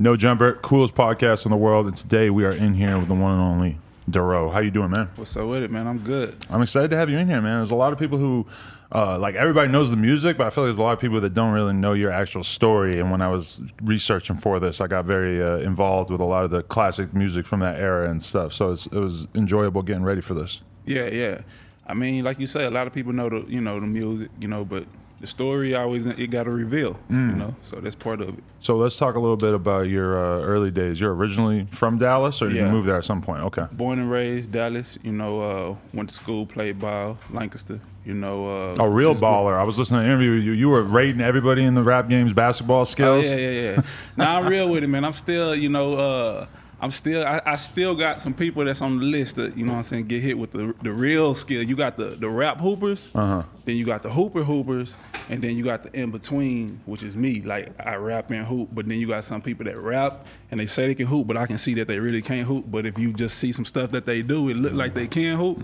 No Jumper, coolest podcast in the world, and today we are in here with the one and only Dorrough. How you doing, man? What's up with it, man? I'm good. I'm excited to have you in here, man. There's a lot of people who, uh, like, everybody knows the music, but I feel like there's a lot of people that don't really know your actual story. And when I was researching for this, I got very uh, involved with a lot of the classic music from that era and stuff. So it's, it was enjoyable getting ready for this. Yeah, yeah. I mean, like you say, a lot of people know the you know the music, you know, but the story always it got to reveal, Mm. you know. So that's part of it. So let's talk a little bit about your uh, early days. You're originally from Dallas, or did you Yeah. move there at some point? Okay. Born and raised Dallas, you know. Uh, went to school, played ball, Lancaster, you know. Uh, A real just grew- baller. I was listening to an interview with you. You were rating everybody in the rap game's basketball skills Oh, skills. yeah, yeah, yeah. now I'm real with it, man. I'm still, you know, uh, I'm still, I, I still got some people that's on the list that, you know what I'm saying, get hit with the the real skill. You got the the rap hoopers, Uh-huh. then you got the hooper hoopers, and then you got the in between, which is me. Like I rap and hoop, but then you got some people that rap and they say they can hoop, but I can see that they really can't hoop. But if you just see some stuff that they do, it look like they can hoop.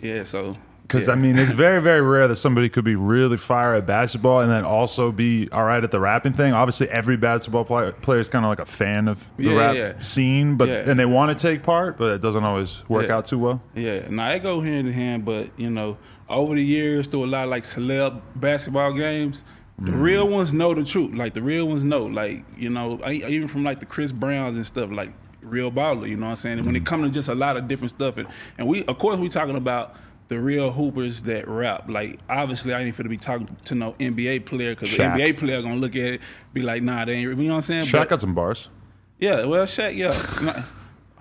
Yeah, so. Because yeah. I mean, it's very, very rare that somebody could be really fire at basketball and then also be all right at the rapping thing. Obviously, every basketball player, player is kind of like a fan of the Yeah, rap yeah. scene, but and they want to take part, but it doesn't always work out too well. Yeah, now I go hand in hand, but you know, over the years through a lot of like celeb basketball games, the mm-hmm. real ones know the truth. Like the real ones know, like you know, I, even from like the Chris Browns and stuff, like real baller. You know what I'm saying? And when it mm-hmm. comes to just a lot of different stuff, and, and we, of course, we talking about. The real hoopers that rap, like obviously I ain't finna be talking to no NBA player because the Shaq. NBA player gonna look at it, be like, nah, they ain't. You know what I'm saying? Shaq But- got some bars. yeah, well, Shaq, yeah. Nah,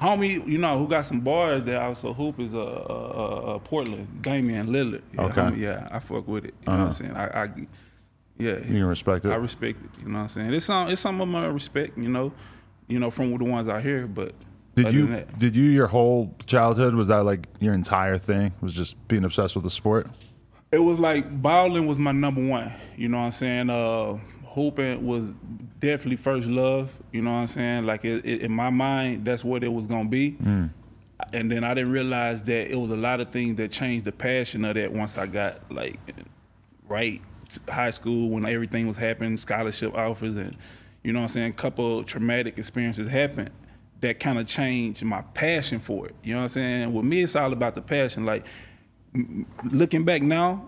Homie, you know, who got some bars that also hoop is uh, uh, uh, uh Portland, Damian Lillard. Yeah, Okay. homie, yeah, I fuck with it. You know what I'm saying? I, I yeah, You can respect it. I respect it. You know what I'm saying? It's some, it's some of my respect. You know, you know, from the ones I hear, but Did other you that- did you your whole childhood was that like your entire thing was just being obsessed with the sport? it was like bowling was my number one. You know what I'm saying? Uh, hooping was definitely first love. You know what I'm saying? Like it, it, in my mind, that's what it was gonna be. And then I didn't realize that it was a lot of things that changed the passion of that once I got like right to high school when everything was happening, scholarship offers, and you know what I'm saying. A couple traumatic experiences happened that kind of changed my passion for it. You know what I'm saying? With me, it's all about the passion. Like looking back now,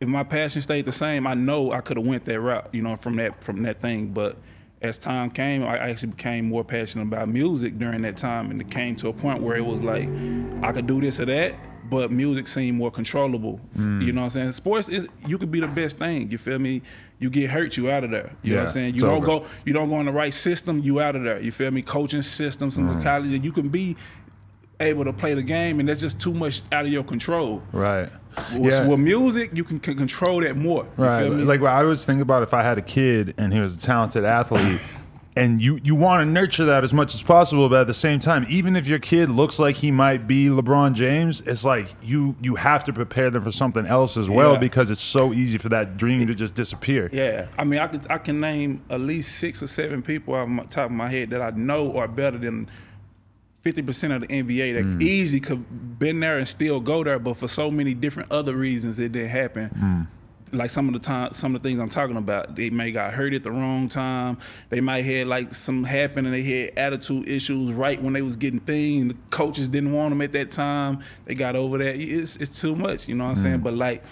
if my passion stayed the same, I know I could have went that route, you know, from that from that thing. But as time came, I actually became more passionate about music during that time, and it came to a point where it was like I could do this or that, but music seemed more controllable. Mm. You know what I'm saying? Sports is you could be the best thing. You feel me? You get hurt, you out of there. You know what I'm saying? You don't over. go, you don't go in the right system, you out of there. You feel me? Coaching system, some mm. college, you can be able to play the game, and that's just too much out of your control. Right. With, with music, you can, can control that more. You Right. feel me? Like I always think about if I had a kid and he was a talented athlete. And you, you want to nurture that as much as possible, but at the same time, even if your kid looks like he might be LeBron James, it's like you you have to prepare them for something else as well Yeah. because it's so easy for that dream to just disappear. yeah, I mean, I could I can name at least six or seven people off the top of my head that I know are better than fifty percent of the NBA that Mm. easy could been there and still go there, but for so many different other reasons it didn't happen. Mm. Like some of the time, some of the things I'm talking about, they may got hurt at the wrong time. They might had like some happen and they had attitude issues right when they was getting things. The coaches didn't want them at that time. They got over that. It's it's too much, you know what I'm Mm. saying? But like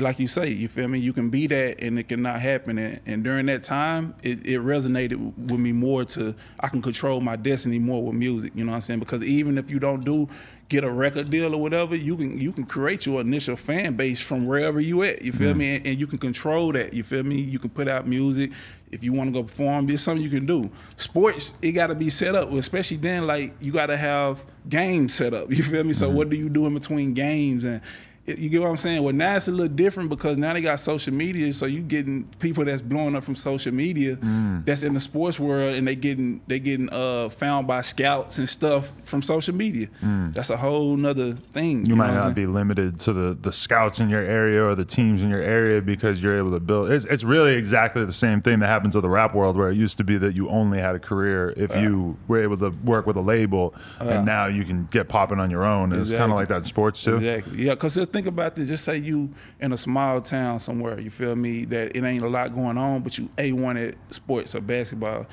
like you say, you feel me? You can be that and it cannot happen. And, and during that time, it, it resonated with me more to I can control my destiny more with music. You know what I'm saying? Because even if you don't do get a record deal or whatever, you can you can create your initial fan base from wherever you at. You feel mm-hmm. me? And, and you can control that. You feel me? You can put out music. If you want to go perform, it's something you can do. Sports, it got to be set up, especially then. Like you got to have games set up. You feel me? So mm-hmm. what do you do in between games and you get what I'm saying? Well, now it's a little different because now they got social media, so you getting people that's blowing up from social media Mm. that's in the sports world, and they getting they getting uh, found by scouts and stuff from social media. That's a whole nother thing. Mm. You, might know what I'm not be limited to the, the scouts in your area or the teams in your area because you're able to build. It's, it's really exactly the same thing that happens to the rap world, where it used to be that you only had a career if you were able to work with a label, and now you can get popping on your own. And It's kind of like that in sports too. Exactly. Yeah, because just think about this. Just say you in a small town somewhere, you feel me, that it ain't a lot going on, but you A1 at sports or basketball.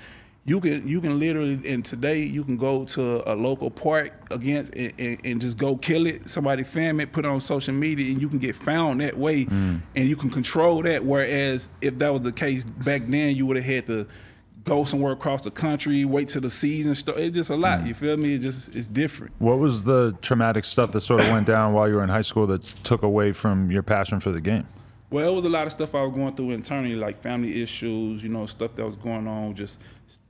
you can you can literally and today you can go to a local park against and, and, and just go kill it. Somebody film it, put it on social media, and you can get found that way, Mm. and you can control that. Whereas if that was the case back then, you would have had to go somewhere across the country, wait till the season start. It's just a Mm. lot. You feel me? It just it's different. What was the traumatic stuff that sort of went down while you were in high school that took away from your passion for the game? Well, it was a lot of stuff I was going through internally, like family issues, you know, stuff that was going on, just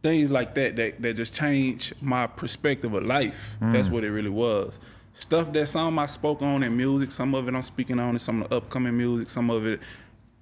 things like that that, that just changed my perspective of life. That's what it really was. Stuff that some I spoke on in music, some of it I'm speaking on in some of the upcoming music, some of it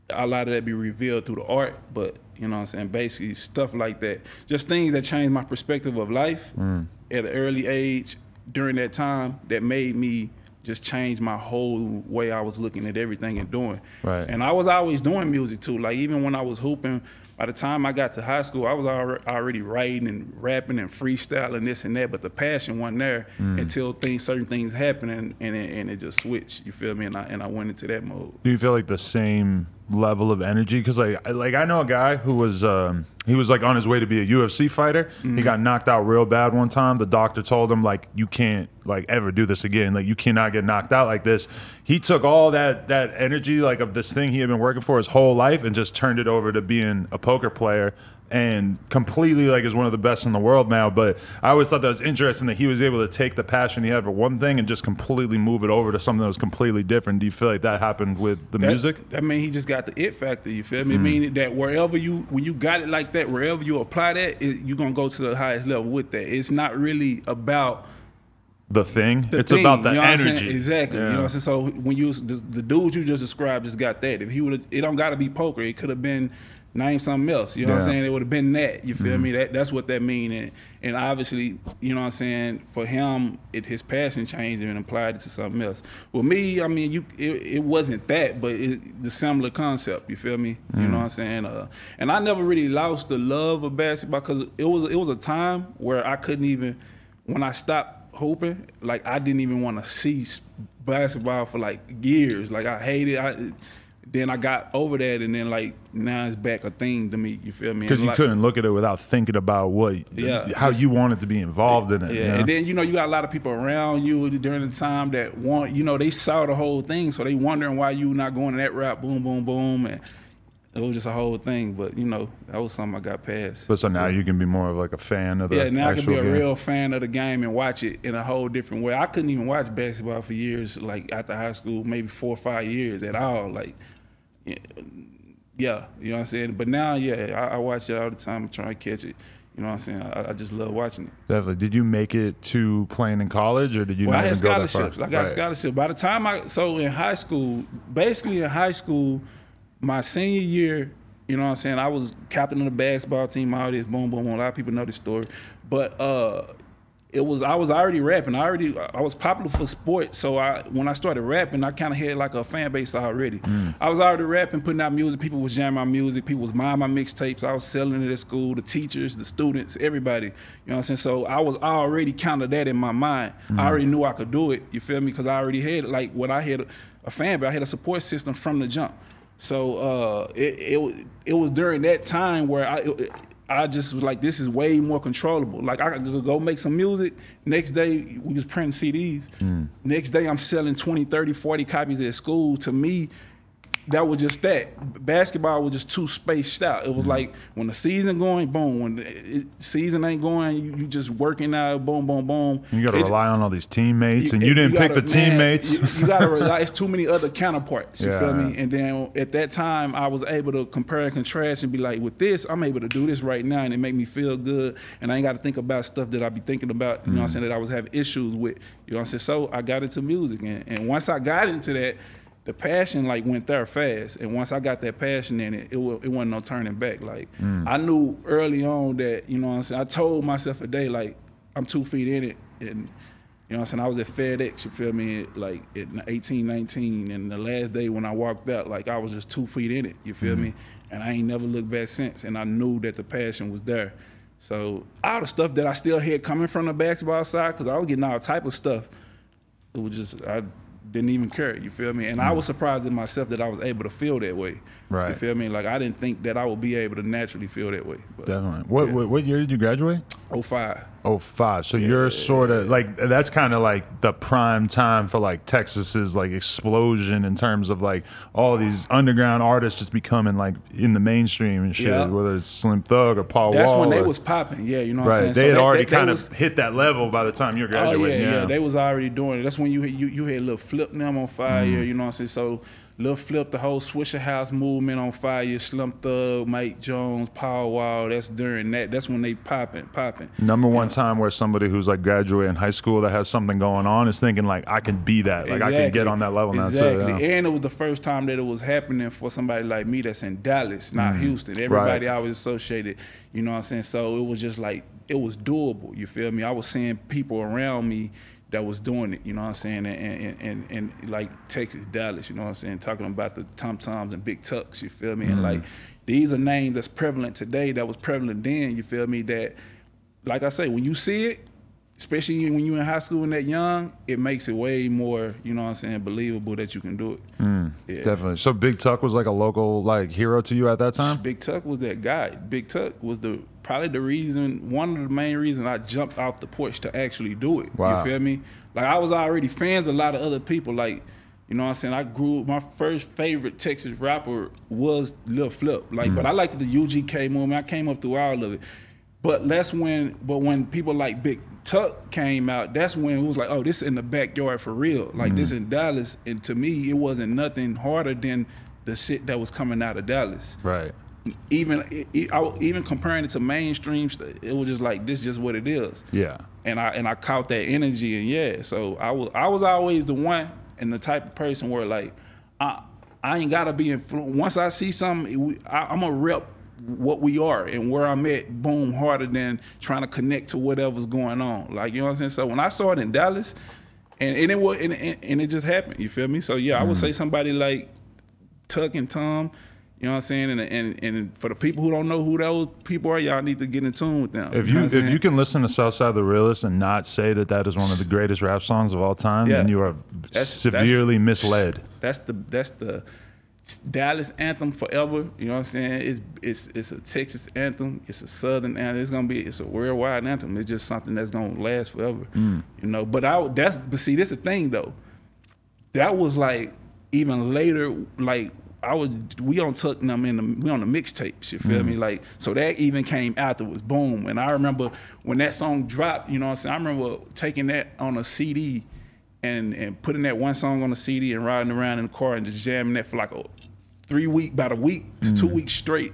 a lot of that be revealed through the art, but you know what I'm saying? Basically stuff like that. Just things that changed my perspective of life mm. at an early age during that time that made me just change my whole way I was looking at everything and doing. Right. And I was always doing music too. Like even when I was hooping, by the time I got to high school, I was already writing and rapping and freestyling this and that. But the passion wasn't there mm. until things, certain things happened, and, and, it, and it just switched. You feel me? And I and I went into that mode. Do you feel like the same level of energy? Because like, like I know a guy who was um, he was like on his way to be a UFC fighter. He got knocked out real bad one time. The doctor told him like you can't like ever do this again. Like you cannot get knocked out like this. He took all that that energy like of this thing he had been working for his whole life and just turned it over to being a poker player and completely like is one of the best in the world now. But I always thought that was interesting that he was able to take the passion he had for one thing and just completely move it over to something that was completely different. Do you feel like that happened with the That- music? I mean, he just got the it factor. You feel me? Meaning mm. that wherever you, when you got it like that, wherever you apply that, it, you're gonna go to the highest level with that. It's not really about The thing. the it's thing, about the you know what I'm saying? energy. Exactly. You know what I'm saying? So when you the, the dude you just described just got that. If he would, it don't got to be poker. It could have been name something else. You know what I'm saying? It would have been that. You feel me? That that's what that mean. And and obviously, you know what I'm saying. For him, it his passion changed and applied it to something else. With me, I mean, you it, it wasn't that, but it, the similar concept. You feel me? You know what I'm saying? Uh, and I never really lost the love of basketball because it was it was a time where I couldn't even when I stopped hooping, like I didn't even want to see basketball for like years. Like I hated. I then I got over that, and then like now it's back a thing to me. You feel me? Because you like- couldn't look at it without thinking about what, Yeah, how just- you wanted to be involved in it. Yeah, know? and then you know you got a lot of people around you during the time that want you know they saw the whole thing, so they wondering why you not going to that route. Boom, boom, boom, and it was just a whole thing. But you know that was something I got past. but so now you can be more of like a fan of the Yeah, now I can be a game. real fan of the game and watch it in a whole different way. I couldn't even watch basketball for years, like after high school, maybe four or five years at all. Like, yeah, you know what I'm saying. But now, yeah, I, I watch it all the time. I'm trying to catch it. You know what I'm saying. I, I just love watching it. Definitely. Did you make it to playing in college, or did you Well, not I had even go that scholarships. I got Right. scholarships. By the time I so in high school, basically in high school, my senior year, you know what I'm saying, I was captain of the basketball team, all this, boom, boom, boom. A lot of people know this story. But uh it was I was already rapping. I already I was popular for sports. So I when I started rapping, I kind of had like a fan base already. I was already rapping, putting out music. People was jamming my music. People was buying my mixtapes. I was selling it at school. The teachers, the students, everybody. You know what I'm saying? So I was already kind of that in my mind. I already knew I could do it. You feel me? Because I already had like what I had a fan base. I had a support system from the jump. So uh, it, it was- it was during that time where I it, I just was like, this is way more controllable. Like I could go make some music. Next day we was printing CDs. Hmm. Next day I'm selling 20, 30, 40 copies at school. To me, that was just that. Basketball was just too spaced out. It was mm-hmm. like when the season going, boom. When the it, season ain't going, you, you just working out, boom, boom, boom. You got to rely on all these teammates, and you didn't pick gotta- the teammates. You, you got to rely. It's too many other counterparts. You feel me? And then at that time, I was able to compare and contrast and be like, with this, I'm able to do this right now, and it make me feel good. And I ain't got to think about stuff that I be thinking about. You know what I'm mm. saying? That I was having issues with. You know what I'm saying? So I got into music, and, and once I got into that. The passion like went there fast, and once I got that passion in it, it, wa- it wasn't no turning back. Like mm. I knew early on that you know what I'm saying. I told myself a day like I'm two feet in it, and you know what I'm saying? I was at FedEx, you feel me, like at 18, 19, and the last day when I walked out, like I was just two feet in it, you feel mm-hmm. me? And I ain't never looked back since, and I knew that the passion was there. So all the stuff that I still had coming from the basketball side, because I was getting all type of stuff, it was just, I didn't even care. You feel me? And I was mm. surprised in myself that I was able to feel that way. Right. You feel me? Like I didn't think that I would be able to naturally feel that way. But Definitely. What, what what year did you graduate? 05. Oh five. So you're sort of like that's kind of like the prime time for like Texas's like explosion in terms of like all these underground artists just becoming like in the mainstream and shit. Yeah. Whether it's Slim Thug or Paul Wall, That's Wall. when they or- was popping. Yeah, you know what right. I'm saying? They So had already they- they kind was- of hit that level by the time you're Oh graduating. yeah, yeah, yeah, They was already doing it. That's when you you you had Lil Flip them on fire. Mm. You know what I'm saying? So Lil Flip, the whole Swishahouse movement on fire. Slim Thug, Mike Jones, Paul Wall. That's during that. That's when they popping, popping. Number one time where somebody who's like graduating high school that has something going on is thinking like I can be that. Like I can get on that level now exactly. too. yeah. And it was the first time that it was happening for somebody like me that's in Dallas, not Mm-hmm. Houston. Everybody I was associated, you know what I'm saying? So it was just like it was doable, you feel me? I was seeing people around me that was doing it, you know what I'm saying? And and, and, and like Texas, Dallas, you know what I'm saying? Talking about the Tum Tums and Big Tucks, you feel me? Mm-hmm. And like these are names that's prevalent today that was prevalent then, you feel me? That like I say, when you see it, especially when you're in high school and that young, it makes it way more, you know what I'm saying, believable that you can do it. Mm, yeah. Definitely. So Big Tuck was like a local like hero to you at that time. Big Tuck was that guy. Big Tuck was the probably the reason, one of the main reasons I jumped off the porch to actually do it. Wow. You feel me? Like I was already fans of a lot of other people. Like, you know what I'm saying? I grew my first favorite Texas rapper was Lil Flip. Like, mm. but I liked the UGK movement. I came up through all of it. But that's when but when people like Big Tuck came out, that's when it was like, oh, this in the backyard for real. Like this mm. in Dallas. And to me, it wasn't nothing harder than the shit that was coming out of Dallas Right. even it, it- I, even comparing it to mainstream, it was just like this, just what it is. Yeah. And I and I caught that energy, and yeah, so I was I was always the one and the type of person where like I I ain't gotta be influenced. Once I see something, I, I'm a rep what we are and where I'm at, boom, harder than trying to connect to whatever's going on. Like you know what I'm saying. So when I saw it in Dallas, and, and it was and, and, and it just happened. You feel me? So yeah, I would mm-hmm. say somebody like Tuck and Tum. You know what I'm saying? And, and and for the people who don't know who those people are, y'all need to get in tune with them. If know you what I'm if saying? you can listen to Southside the Realest and not say that that is one of the greatest rap songs of all time, Yeah. then you are That's- severely misled. that's the that's the Dallas anthem forever. You know what I'm saying? It's it's it's a Texas anthem. It's a Southern anthem. It's gonna be it's a worldwide anthem. It's just something that's gonna last forever. Mm. You know. But I that's but see this the thing though. That was like even later like. I was we on Tuck and I'm in the we on the mixtapes, you feel me? Like so that even came afterwards, boom. And I remember when that song dropped, you know what I'm saying? I remember taking that on a CD and and putting that one song on the CD and riding around in the car and just jamming that for like a three week, about a week to two mm. weeks straight.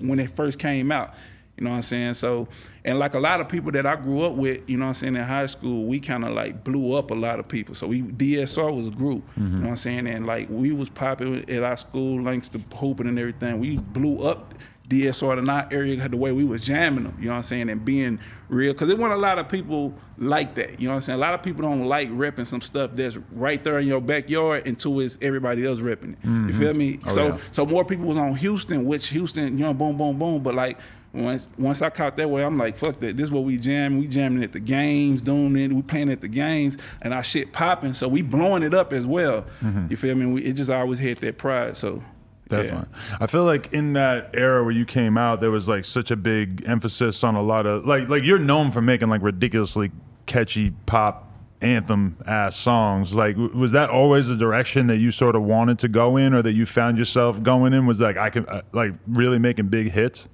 When it first came out. You know what I'm saying? So, and like a lot of people that I grew up with, you know what I'm saying, in high school, we kind of like blew up a lot of people. So we DSR was a group, you mm-hmm. know what I'm saying? And like we was popping at our school, thanks to hooping and everything. We blew up DSR in our area the way we was jamming them, you know what I'm saying, and being real. Because it wasn't a lot of people like that, you know what I'm saying? A lot of people don't like repping some stuff that's right there in your backyard until it's everybody else repping it. You mm-hmm. feel me? Oh, so yeah. so more people was on Houston, which Houston, you know, boom, boom, boom. But like once once I caught that way, I'm like, fuck that. This is what we jamming. We jamming at the games, doing it. We playing at the games, and our shit popping. So we blowing it up as well. Mm-hmm. You feel me? We, it just always had that pride. So yeah. Definitely. I feel like in that era where you came out, there was like such a big emphasis on a lot of like like you're known for making like ridiculously catchy pop anthem ass songs. Like was that always the direction that you sort of wanted to go in or that you found yourself going in was like I can uh, like really making big hits?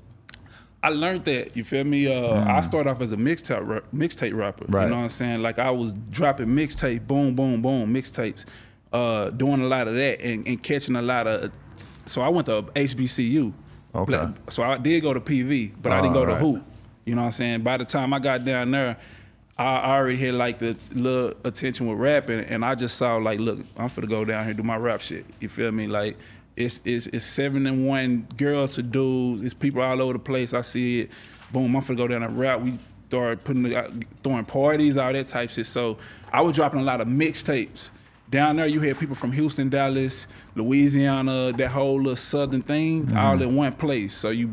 I learned that. You feel me? Uh, I started off as a mixtape ra- mixtape rapper. Mm. Right. You know what I'm saying? Like I was dropping mixtape, boom, boom, boom, mixtapes, uh, doing a lot of that and, and catching a lot of. So I went to HBCU. Okay. So I did go to PV, but I didn't go to Alright. Hoop. You know what I'm saying? By the time I got down there, I already had like the little attention with rapping, and I just saw like, look, I'm finna go down here and do my rap shit. You feel me? Like it's it's it's seven and one girls to dudes. It's people all over the place. I see it. Boom, I'm finna go down and rap. We started putting the- uh, throwing parties, all that type shit. So I was dropping a lot of mixtapes. Down there, you had people from Houston, Dallas, Louisiana, that whole little southern thing, all in one place. So you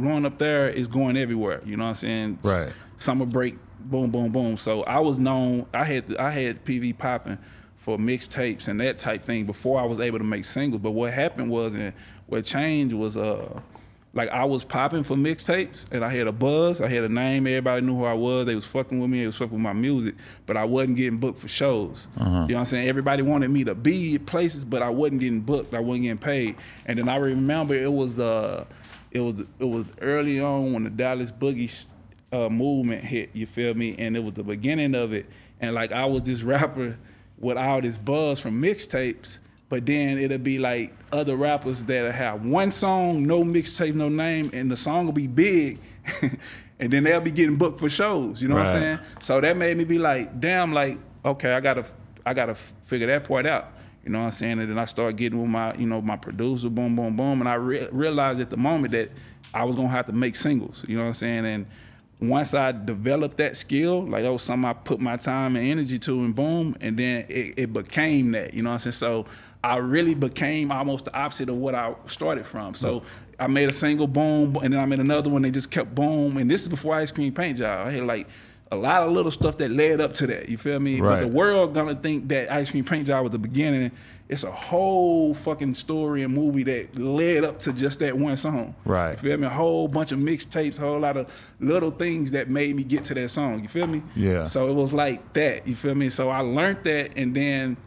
blowing up there is going everywhere. You know what I'm saying? Right. Summer break, boom, boom, boom. So I was known. I had I had PV popping for mixtapes and that type thing before I was able to make singles. But what happened was, and what changed was, uh, like I was popping for mixtapes and I had a buzz, I had a name, everybody knew who I was, they was fucking with me, they was fucking with my music, but I wasn't getting booked for shows. Uh-huh. You know what I'm saying? Everybody wanted me to be places, but I wasn't getting booked, I wasn't getting paid. And then I remember it was uh it was it was early on when the Dallas Boogie uh, movement hit, you feel me? And it was the beginning of it. And like I was this rapper with all this buzz from mixtapes but then it'll be like other rappers that have one song, no mixtape, no name, and the song will be big. and then they'll be getting booked for shows. You know right. what I'm saying? So that made me be like, damn, like, okay, I gotta I gotta figure that part out. You know what I'm saying? And then I started getting with my, you know, my producer, boom, boom, boom. And I re- realized at the moment that I was gonna have to make singles. You know what I'm saying? And once I developed that skill, like that was something I put my time and energy to, and boom, and then it, it became that. You know what I'm saying? So I really became almost the opposite of what I started from. So I made a single, boom, and then I made another one. They just kept boom, and this is before Ice Cream Paint Job. I had like a lot of little stuff that led up to that. You feel me? Right. But the world gonna think that Ice Cream Paint Job was the beginning. It's a whole fucking story and movie that led up to just that one song. Right. You feel me? A whole bunch of mixtapes, a whole lot of little things that made me get to that song. You feel me? Yeah. So it was like that. You feel me? So I learned that, and then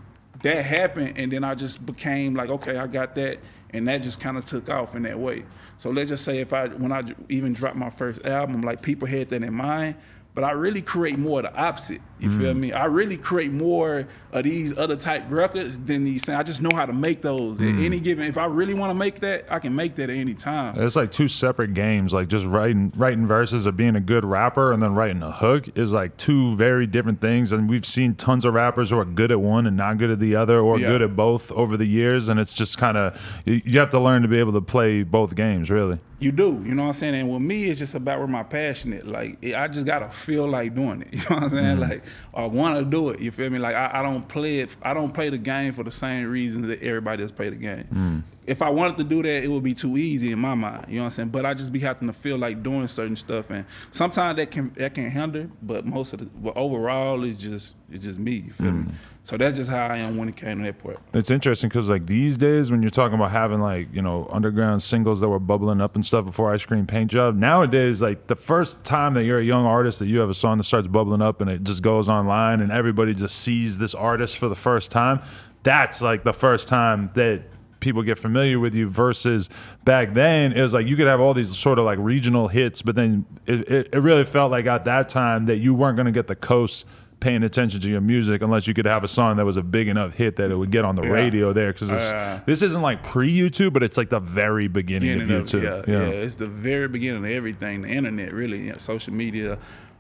that happened, and then I just became like, okay, I got that, and that just kind of took off in that way. So let's just say if I, when I even dropped my first album, like people had that in mind, but I really create more of the opposite. You mm. feel me? I really create more of these other type records than these. I just know how to make those mm. at any given. If I really want to make that, I can make that at any time. It's like two separate games. Like just writing writing verses or being a good rapper, and then writing a hook is like two very different things. And we've seen tons of rappers who are good at one and not good at the other, or yeah. good at both over the years. And it's just kind of you have to learn to be able to play both games, really. You do, you know what I'm saying? And with me, it's just about where my passion is. Like, I just gotta feel like doing it. You know what I'm saying? Mm. Like, I want to do it. You feel me? Like, I, I, don't play it. I don't play the game for the same reason that everybody else play the game. Mm. If I wanted to do that, it would be too easy in my mind. You know what I'm saying? But I just be having to feel like doing certain stuff, and sometimes that can that can hinder. But most of the, but overall, it's just it's just me. You feel mm. me? So that's just how I am when it came to that part. It's interesting because like these days, when you're talking about having like you know underground singles that were bubbling up and stuff before Ice Cream Paint Job, nowadays like the first time that you're a young artist that you have a song that starts bubbling up and it just goes online and everybody just sees this artist for the first time, that's like the first time that people get familiar with you versus back then it was like you could have all these sort of like regional hits but then it, it, it really felt like at that time that you weren't going to get the coast paying attention to your music unless you could have a song that was a big enough hit that it would get on the yeah. radio there because uh, this isn't like pre YouTube, but it's like the very beginning, beginning of YouTube. Of, yeah, yeah, yeah, it's the very beginning of everything, the internet, really, you know, social media.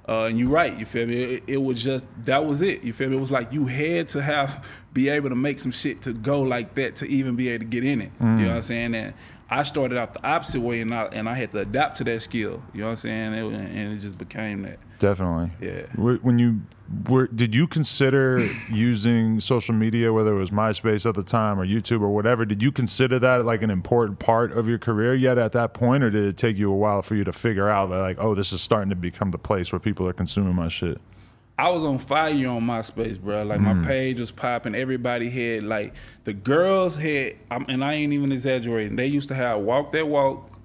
Uh, and you're right, you feel me? It, it, was just that was it. You feel me? It was like you had to have be able to make some shit to go like that to even be able to get in it. Mm. You know what I'm saying? And I started out the opposite way, and I and I had to adapt to that skill. You know what I'm saying? It, and it just became that. Definitely. Yeah. When you were, did you consider using social media, whether it was MySpace at the time or YouTube or whatever? Did you consider that like an important part of your career yet at that point, or did it take you a while for you to figure out that like, oh, this is starting to become the place where people are consuming my shit? I was on fire on MySpace, bro. Like mm. my page was popping. Everybody had like the girls had, and I ain't even exaggerating. They used to have walk that walk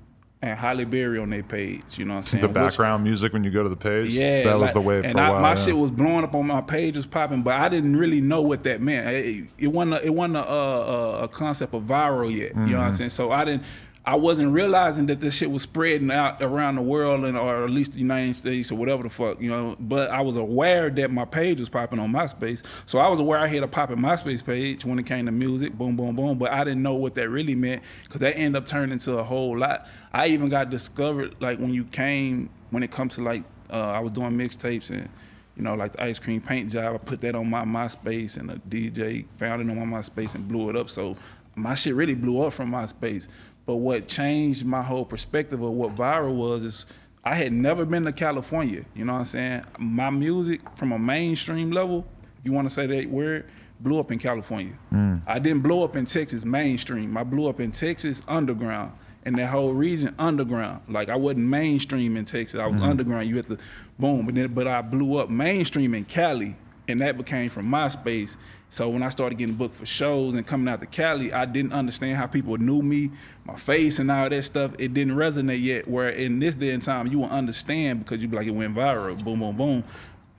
and Halle Berry on their page. You know what I'm saying? The background Which, music when you go to the page. Yeah, that was the wave and for a while. my yeah. shit was blowing up on my page, was popping, but I didn't really know what that meant. It, it wasn't a, it wasn't a, a, a concept of viral yet. Mm-hmm. You know what I'm mm-hmm. saying? So I didn't. I wasn't realizing that this shit was spreading out around the world and or at least the United States or whatever the fuck, you know. But I was aware that my page was popping on MySpace. So I was aware I had a popping MySpace page when it came to music, boom, boom, boom. But I didn't know what that really meant because that ended up turning into a whole lot. I even got discovered like when you came, when it comes to like, uh, I was doing mixtapes and you know, like the ice cream paint job. I put that on my MySpace, and a DJ found it on my MySpace and blew it up. So my shit really blew up from MySpace. But what changed my whole perspective of what viral was is I had never been to California. You know what I'm saying? My music from a mainstream level, if you want to say that word, blew up in California. Mm. I didn't blow up in Texas mainstream. I blew up in Texas underground. And that whole region underground. Like I wasn't mainstream in Texas. I was mm underground. You had to boom. But then but I blew up mainstream in Cali and that became from MySpace. So when I started getting booked for shows and coming out to Cali, I didn't understand how people knew me, my face and all that stuff. It didn't resonate yet. Where in this day and time, you will understand because you be like, it went viral, boom, boom, boom.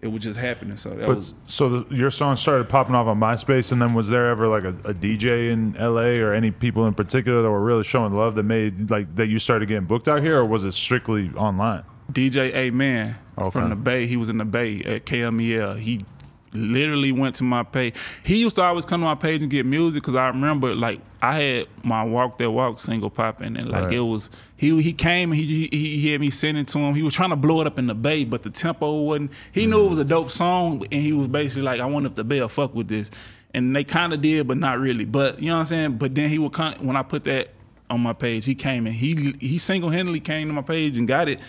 It was just happening. So that But was so the, your song started popping off on MySpace, and then was there ever like a, a DJ in LA or any people in particular that were really showing love that made like that you started getting booked out here, or was it strictly online? DJ Amen Okay. from the Bay. He was in the Bay at KMEL. He literally went to my page. He used to always come to my page and get music because I remember like I had my Walk That Walk single popping and like Right. it was he he came and he, he he had me send it to him. He was trying to blow it up in the Bay, but the tempo wasn't. He knew it was a dope song and he was basically like, I wonder if the Bay will fuck with this. And they kind of did, but not really. But you know what I'm saying. But then he would come when I put that on my page. He came and he he single handedly came to my page and got it.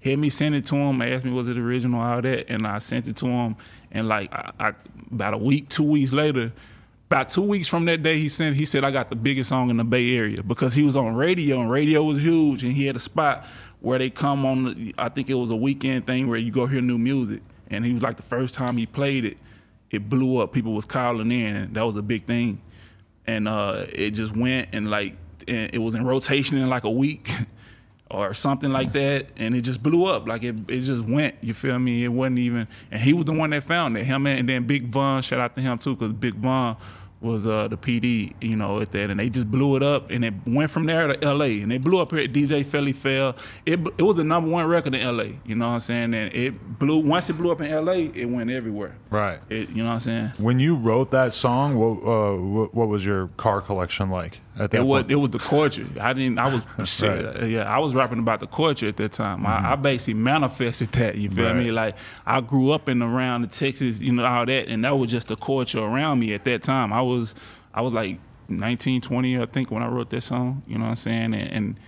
Had me send it to him. Asked me was it original, all that, and I sent it to him. And like I, I, about a week, two weeks later, about two weeks from that day, he sent. He said I got the biggest song in the Bay Area because he was on radio and radio was huge, and he had a spot where they come on. I think it was a weekend thing where you go hear new music, and he was like the first time he played it, it blew up. People was calling in, that was a big thing and uh, it just went and like and it was in rotation in like a week or something like that, and it just blew up. Like it, it just went. You feel me? It wasn't even. And he was the one that found it. Him and, and then Big Von. Shout out to him too, because Big Von was uh, the PD, you know, at that, and they just blew it up, and it went from there to L.A. and they blew up here at DJ Felli Fel. It it was the number one record in L.A. You know what I'm saying? And it blew once it blew up in L.A. It went everywhere. Right. It, you know what I'm saying? When you wrote that song, what uh, what, what was your car collection like at that It was point? it was the culture. I didn't. I was shit, Right. yeah. I was rapping about the culture at that time. I, mm-hmm. I basically manifested that. You feel me? Like I grew up in around the Texas, you know, all that, and that was just the culture around me at that time. I was I was like 19, 20, I think, when I wrote that song. You know what I'm saying? And, and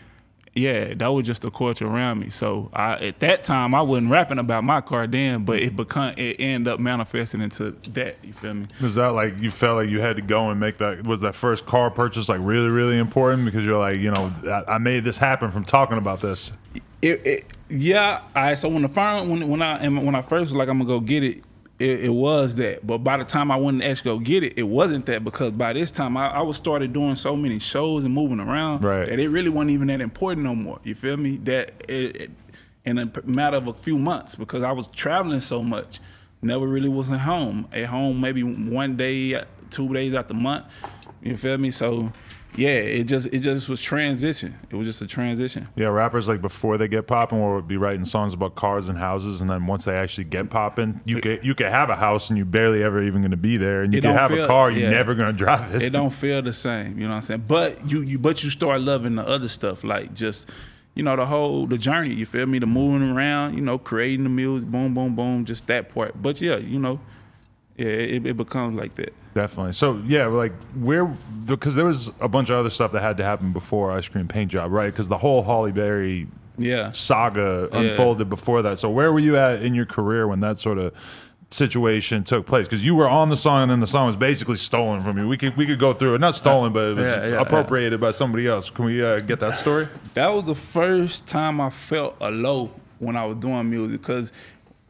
yeah, that was just the culture around me. So I, at that time, I wasn't rapping about my car then, but it become it ended up manifesting into that. You feel me? Was that like you felt like you had to go and make that? Was that first car purchase like really really important because you're like you know I, I made this happen from talking about this. It, it, yeah. All right. So when the phone, when when I and when I first was like I'm gonna go get it, it, it was that. But by the time I went to actually go get it, it wasn't that because by this time I, I was started doing so many shows and moving around Right. that it really wasn't even that important no more. You feel me? That it, it, in a matter of a few months because I was traveling so much, never really wasn't home. At home maybe one day, two days out the month. You feel me? So. Yeah, it just it just was transition. It was just a transition. Yeah, rappers like before they get popping will be writing songs about cars and houses, and then once they actually get popping, you could you could have a house and you barely ever even going to be there, and you don't have a feel- car, you're never going to drive it. it don't feel the same. You know what I'm saying? But you you but you start loving the other stuff, like just you know the whole the journey. You feel me? The moving around, you know, creating the music, boom, boom, boom, just that part. But yeah, you know, yeah, it, it becomes like that. Definitely. So yeah, like where because there was a bunch of other stuff that had to happen before Ice Cream Paint Job, right? Because the whole Halle Berry Yeah. saga unfolded before that. So where were you at in your career when that sort of situation took place? Because you were on the song and then the song was basically stolen from you. We could we could go through it. Not stolen, but it was Yeah, yeah, appropriated by somebody else. Can we uh, get that story? That was the first time I felt a low when I was doing music because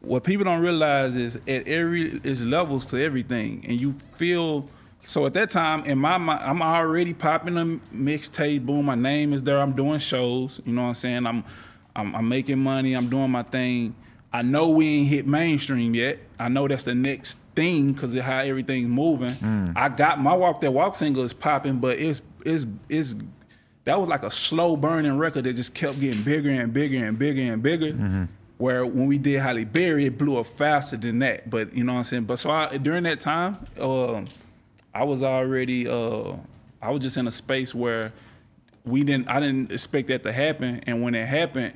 what people don't realize is at every is levels to everything, and you feel. So at that time, in my mind, I'm already popping a mixtape. Boom, my name is there. I'm doing shows. You know what I'm saying? I'm, I'm, I'm making money. I'm doing my thing. I know we ain't hit mainstream yet. I know that's the next thing because of how everything's moving. Mm. I got my Walk That Walk single is popping, but it's it's it's that was like a slow burning record that just kept getting bigger and bigger and bigger and bigger. Mm-hmm. Where when we did Halle Berry, it blew up faster than that. But you know what I'm saying. But so I, during that time, um, I was already uh, I was just in a space where we didn't I didn't expect that to happen, and when it happened,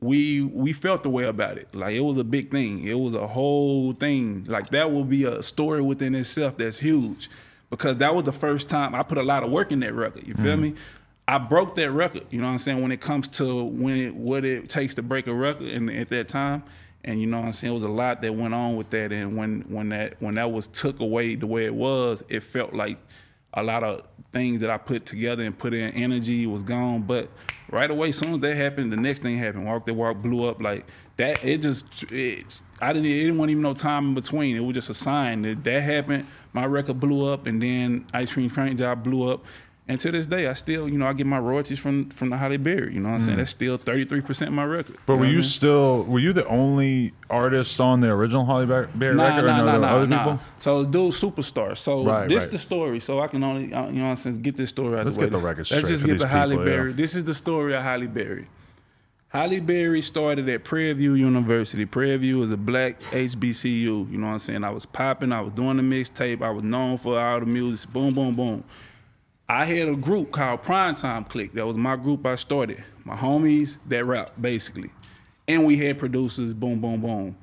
we we felt the way about it. Like it was a big thing. It was a whole thing. Like that will be a story within itself that's huge. Because that was the first time I put a lot of work in that record. You feel me? I broke that record. You know what I'm saying? When it comes to when it what it takes to break a record and at that time. And you know what I'm saying? It was a lot that went on with that. And when when that when that was took away the way it was, it felt like a lot of things that I put together and put in energy was gone. But right away, as soon as that happened, the next thing happened. Walk that walk blew up. Like that it just it's I didn't it didn't want even no time in between. It was just a sign that that happened. My record blew up, and then Ice Cream Paint Job blew up. And to this day, I still, you know, I get my royalties from from the Halle Berry. You know what I'm saying? That's still 33 percent of my record. But know were you mean? still were you the only artist on the original Holly Ber- Berry Nah, record, nah, or nah, nah, other nah. people? So dude, superstar. So Right, this right. the story. So I can only, uh, you know, what I'm saying, get this story out Let's the way. get the record Let's just get the Holly people, yeah. Berry. This is the story of Halle Berry. Halle Berry started at Prairie View University. Prairie View is a black HBCU. You know what I'm saying? I was popping. I was doing the mixtape. I was known for all the music. Boom, boom, boom. I had a group called Primetime Click. That was my group I started. My homies that rap, basically. And we had producers, boom, boom, boom.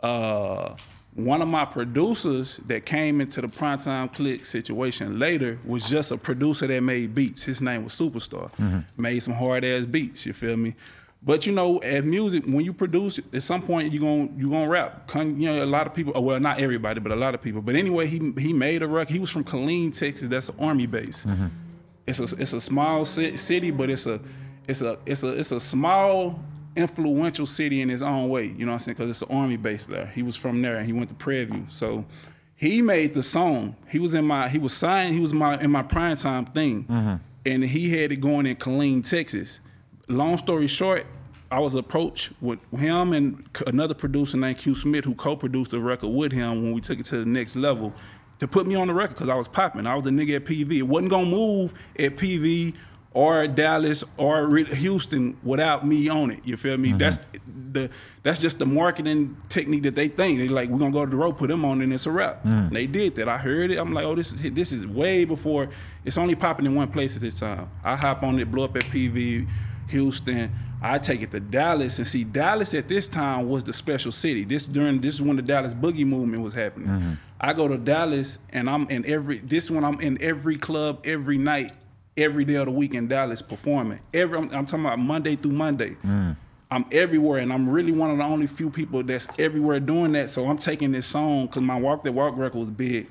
Uh, one of my producers that came into the Primetime Click situation later was just a producer that made beats. His name was Superstar. Made some hard ass beats, you feel me? But you know, at music, when you produce, at some point you gonna you gonna rap. Con- You know, a lot of people. Oh, well, not everybody, but a lot of people. But anyway, he he made a record. He was from Killeen, Texas. That's an army base. Mm-hmm. It's a it's a small city, but it's a it's a it's a it's a small influential city in its own way. You know what I'm saying? Because it's an army base there. He was from there, and he went to Prairie View. So he made the song. He was in my he was signed. He was my in my prime time thing, mm-hmm. and he had it going in Killeen, Texas. Long story short, I was approached with him and another producer named Q Smith, who co-produced the record with him when we took it to the next level, to put me on the record because I was popping. I was the nigga at PV. It wasn't gonna move at PV or Dallas or Houston without me on it. You feel me? Mm-hmm. That's the that's just the marketing technique that they think. They like we're gonna go to the road, put them on, and it's a wrap. Mm. And they did that. I heard it. I'm like, oh, this is this is way before. It's only popping in one place at this time. I hop on it, blow up at PV, Houston. I take it to Dallas and see Dallas at this time was the special city. This during this is when the Dallas boogie movement was happening. Mm-hmm. I go to Dallas and I'm in every this one I'm in every club every night, every day of the week in Dallas performing. Every I'm, I'm talking about Monday through Monday. Mm. I'm everywhere and I'm really one of the only few people that's everywhere doing that. So I'm taking this song because my Walk That Walk record was big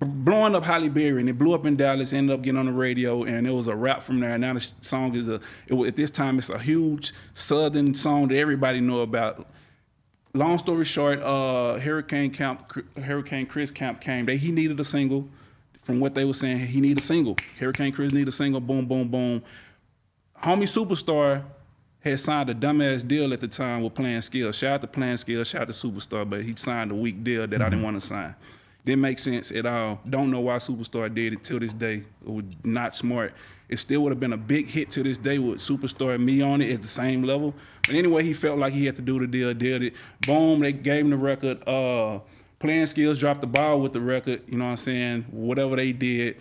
blowing up Halle Berry, and it blew up in Dallas. Ended up getting on the radio, and it was a rap from there. And now the song is a. It at this time, it's a huge Southern song that everybody know about. Long story short, uh, Hurricane Camp, Hurricane Chris Camp came. They he needed a single. From what they were saying, he needed a single. Hurricane Chris needed a single. Boom, boom, boom. Homie Superstar had signed a dumbass deal at the time with Play-N-Skillz. Shout out to Play-N-Skillz, shout out to Superstar, but he signed a weak deal that I didn't want to sign. Didn't make sense at all. Don't know why Superstar did it till this day. It was not smart. It still would have been a big hit to this day with Superstar and me on it at the same level. But anyway, he felt like he had to do the deal, did it. Boom, they gave him the record. Uh, Play-N-Skillz dropped the ball with the record, you know what I'm saying? Whatever they did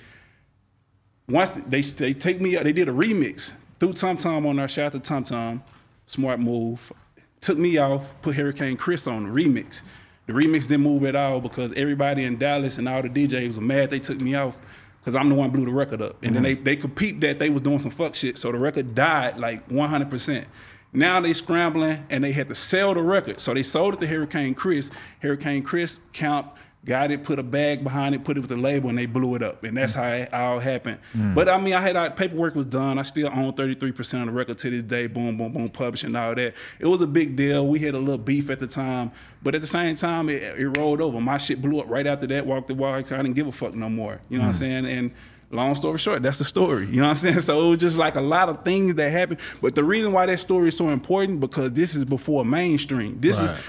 once they they take me out, they did a remix. Threw Tum Tum on our shout out to Tum Tum, smart move. Took me off, put Hurricane Chris on the remix. The remix didn't move at all because everybody in Dallas and all the DJs were mad they took me off because I'm the one who blew the record up. And then mm-hmm. they they could peep that they was doing some fuck shit, so the record died like 100%. Now they scrambling and they had to sell the record. So they sold it to Hurricane Chris. Hurricane Chris count got it, put a bag behind it, put it with the label, and they blew it up. And that's how it all happened. But I mean, I had uh, paperwork was done. I still own 33% of the record to this day. Boom, boom, boom, publishing all that. It was a big deal. We had a little beef at the time, but at the same time, it, it rolled over. My shit blew up right after that. Walk That Walk. I didn't give a fuck no more. You know what I'm saying? And long story short, that's the story. You know what I'm saying? So it was just like a lot of things that happened. But the reason why that story is so important because this is before mainstream. This is Right.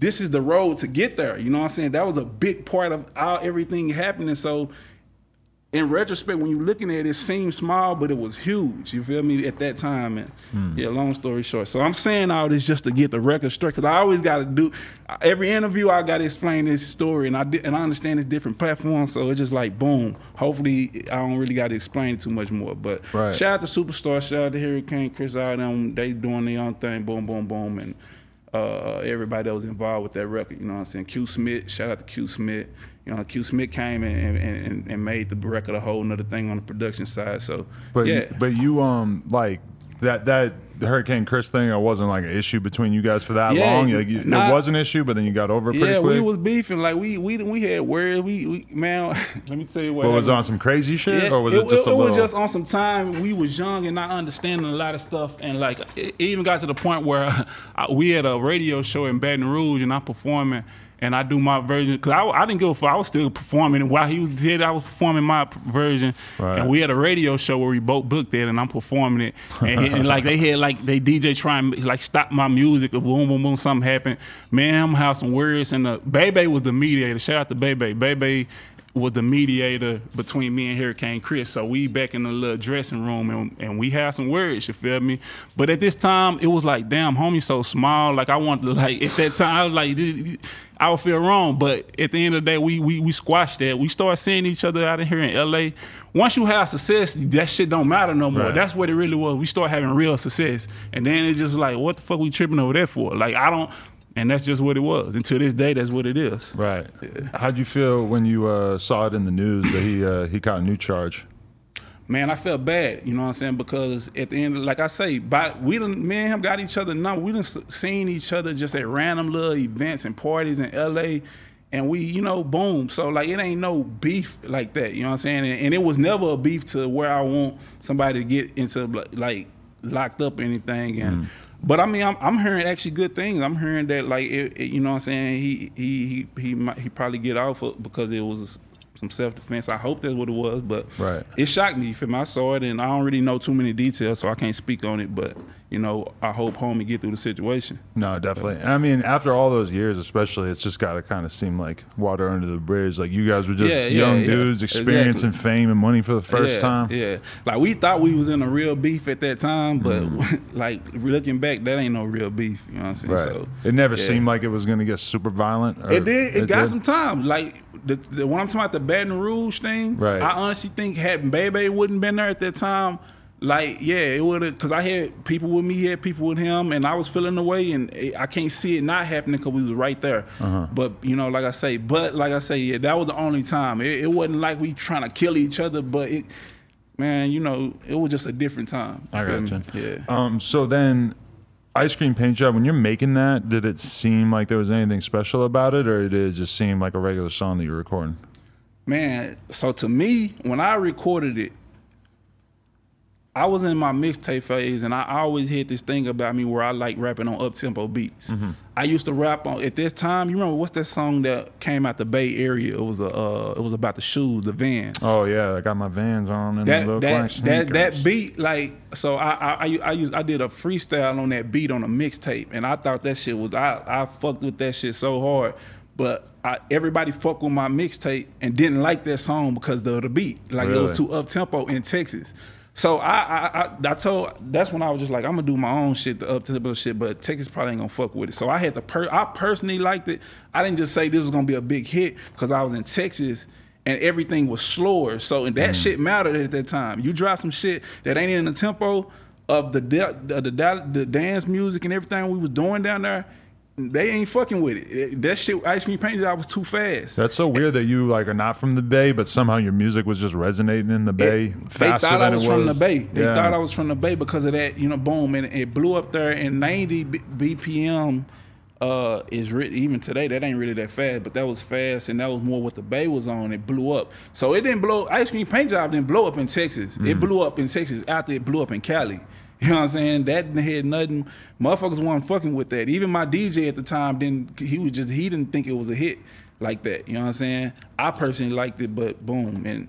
This is the road to get there. You know what I'm saying? That was a big part of how everything happening. So in retrospect, when you're looking at it, it seems small, but it was huge. You feel me? At that time, and Hmm. yeah. Long story short, so I'm saying all this just to get the record straight, because I always got to do every interview. I got to explain this story, and I did, and I understand it's different platforms, so it's just like boom. Hopefully, I don't really got to explain it too much more. But Right. shout out to Superstar, shout out to Hurricane Chris, all them. They doing their own thing, boom, boom, boom, and uh, everybody that was involved with that record. You know what I'm saying? Q Smith, shout out to Q Smith. You know, Q Smith came and, and, and, and made the record a whole nother thing on the production side. So But yeah, but you um like that that Hurricane Chris thing, it wasn't like an issue between you guys for that Yeah, long. Like, you, nah. it was an issue, but then you got over it pretty Yeah, quick. we was beefing. Like we we we had words. We, we man, let me tell you what. but was it on some crazy shit, Yeah, or was it, just a it little? was just on some time we was young and not understanding a lot of stuff, and like it even got to the point where I, we had a radio show in Baton Rouge, and I'm performing, and I do my version because I, I didn't give a fuck. I was still performing, and while he was here, I was performing my version, Right. and we had a radio show where we both booked it, and I'm performing it, and, and, like they had like they DJ trying like stop my music, or boom boom boom, something happened. Man, I'm have some words, and the Bebe was the mediator. Shout out to Bebe, Bebe was the mediator between me and Hurricane Chris. So we back in the little dressing room and, and we had some words, you feel me? But at this time, it was like, damn, homie so small. Like I wanted to like at that time, I was like, I would feel wrong. But at the end of the day, we we we squashed that. We start seeing each other out of here in LA. Once you have success, that shit don't matter no more. Right. That's what it really was. We start having real success. And then it just like, what the fuck we tripping over there for? Like I don't and that's just what it was. And to this day, that's what it is. right. How'd you feel when you uh, saw it in the news that he uh, he caught a new charge? Man, I felt bad, you know what I'm saying? Because at the end, like I say, by we done, me and him got each other number. We done s- seen each other just at random little events and parties in LA. And we, you know, boom. So like it ain't no beef like that, you know what I'm saying? And, and it was never a beef to where I want somebody to get into like locked up or anything. And mm. but I mean, I'm, I'm hearing actually good things. I'm hearing that like it, it- you know what I'm saying. He he he he might he probably get off of- because it was some self defense. I hope that's what it was, but Right. it shocked me. You feel me? I saw it, and I don't really know too many details, so I can't speak on it. But you know, I hope homie get through the situation. No, definitely. I mean, after all those years, especially, it's just got to kind of seem like water under the bridge. Like you guys were just Yeah, yeah, young yeah. dudes experiencing Exactly. fame and money for the first yeah, time. Yeah, like we thought we was in a real beef at that time, but Mm. like looking back, that ain't no real beef. You know what I'm saying? Right. So it never yeah. seemed like it was to get super violent. It did. It, got did? some time. Like the, the when I'm talking about the Baton Rouge thing, Right. I honestly think had Bebe wouldn't been there at that time, like yeah, it would have. Cause I had people with me, had people with him, and I was feeling the way, and it, I can't see it not happening because we was right there. Uh-huh. But you know, like I say, but like I say, yeah, that was the only time. It, it wasn't like we trying to kill each other, but it, man, you know, it was just a different time. I Feel got me? Yeah. Um, so then, ice cream paint job. When you're making that, did it seem like there was anything special about it, or did it just seem like a regular song that you're recording? Man, so to me, when I recorded it, I was in my mixtape phase, and I always had this thing about me where I like rapping on up tempo beats. Mm-hmm. I used to rap on at this time. You remember what's that song that came out the Bay Area? It was a uh, it was about the shoes, the Vans. Oh yeah, I got my Vans on and that little that, that that beat like so I I I, I, used, I did a freestyle on that beat on a mixtape, and I thought that shit was I I fucked with that shit so hard, but. I, everybody fucked with my mixtape and didn't like that song because of the beat. Like it was too up tempo in Texas. So I, I I I told that's when I was just like I'm gonna do my own shit, the up tempo shit, but Texas probably ain't gonna fuck with it. So I had to per I personally liked it. I didn't just say this was gonna be a big hit because I was in Texas and everything was slower. So and that mm. shit mattered at that time. You drop some shit that ain't in the tempo of the the, the, the dance music and everything we was doing down there. They ain't fucking with it. It- That shit, ice cream paint job was too fast. That's so weird that you like are not from the Bay, but somehow your music was just resonating in the Bay It- faster they thought I was, it from the Bay. They Yeah. thought I was from the Bay because of that, you know, boom, and it blew up there. And 90 B- BPM uh, is written even today. That ain't really that fast, but that was fast, and that was more what the Bay was on. It blew up, so it didn't blow. Ice cream paint job didn't blow up in Texas. It Mm. blew up in Texas after it blew up in Cali. You know what I'm saying? That had nothing. Motherfuckers weren't fucking with that. Even my DJ at the time didn't. He was just he didn't think it was a hit like that. You know what I'm saying? I personally liked it, but boom and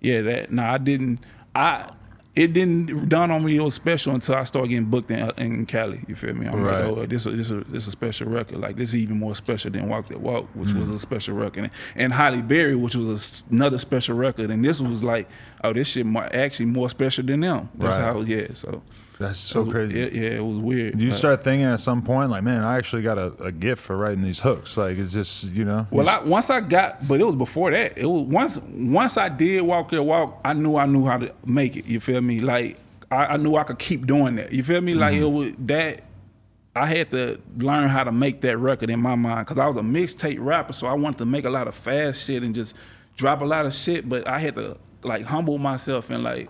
yeah, that. No, I didn't. I it didn't dawn on me it was special until I started getting booked in, in Cali. You feel me? I'm Right. like, oh, this is this is this a special record. Like this is even more special than Walk That Walk, which was Mm. a special record, and, and Halle Berry, which was a another special record. And this was like, oh, this shit more, actually more special than them. That's Right. how yeah. So That's so it- crazy. Yeah, yeah, it was weird. Do you Like- start thinking at some point like, man, I actually got a, a gift for writing these hooks? Like it's just you know. Well, I, once I got, but it was before that. It was once once I did walk that walk, I knew I knew how to make it. You feel me? Like I, I knew I could keep doing that. You feel me? Like it mm-hmm. was that. I had to learn how to make that record in my mind because I was a mixtape rapper, so I wanted to make a lot of fast shit and just drop a lot of shit. But I had to like humble myself and like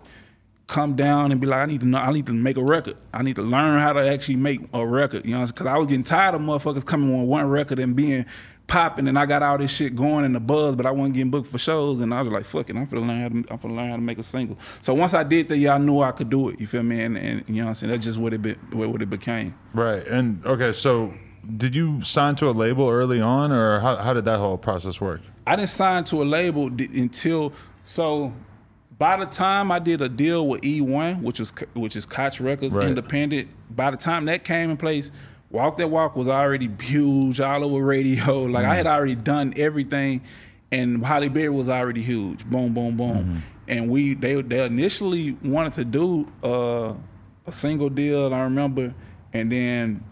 come down and be like, I need to know, I need to make a record. I need to learn how to actually make a record. You know, because I was getting tired of motherfuckers coming on one record and being popping, and I got all this shit going in the buzz, but I wasn't getting booked for shows, and I was like, fuck it, I'm gonna learn how to, I'm gonna learn how to make a single. So once I did that, I knew I could do it. You feel me? And, and you know, what I'm saying that's just what it be, what it became. Right. And okay, so did you sign to a label early on, or how how did that whole process work? I didn't sign to a label until so by the time I did a deal with E1, which was which is Koch Records, right. independent, by the time that came in place, Walk That Walk was already huge all over radio. Like mm-hmm. I had already done everything, and Halle Berry was already huge. Boom, boom, boom. Mm-hmm. And we they they initially wanted to do uh, a single deal. I remember, and then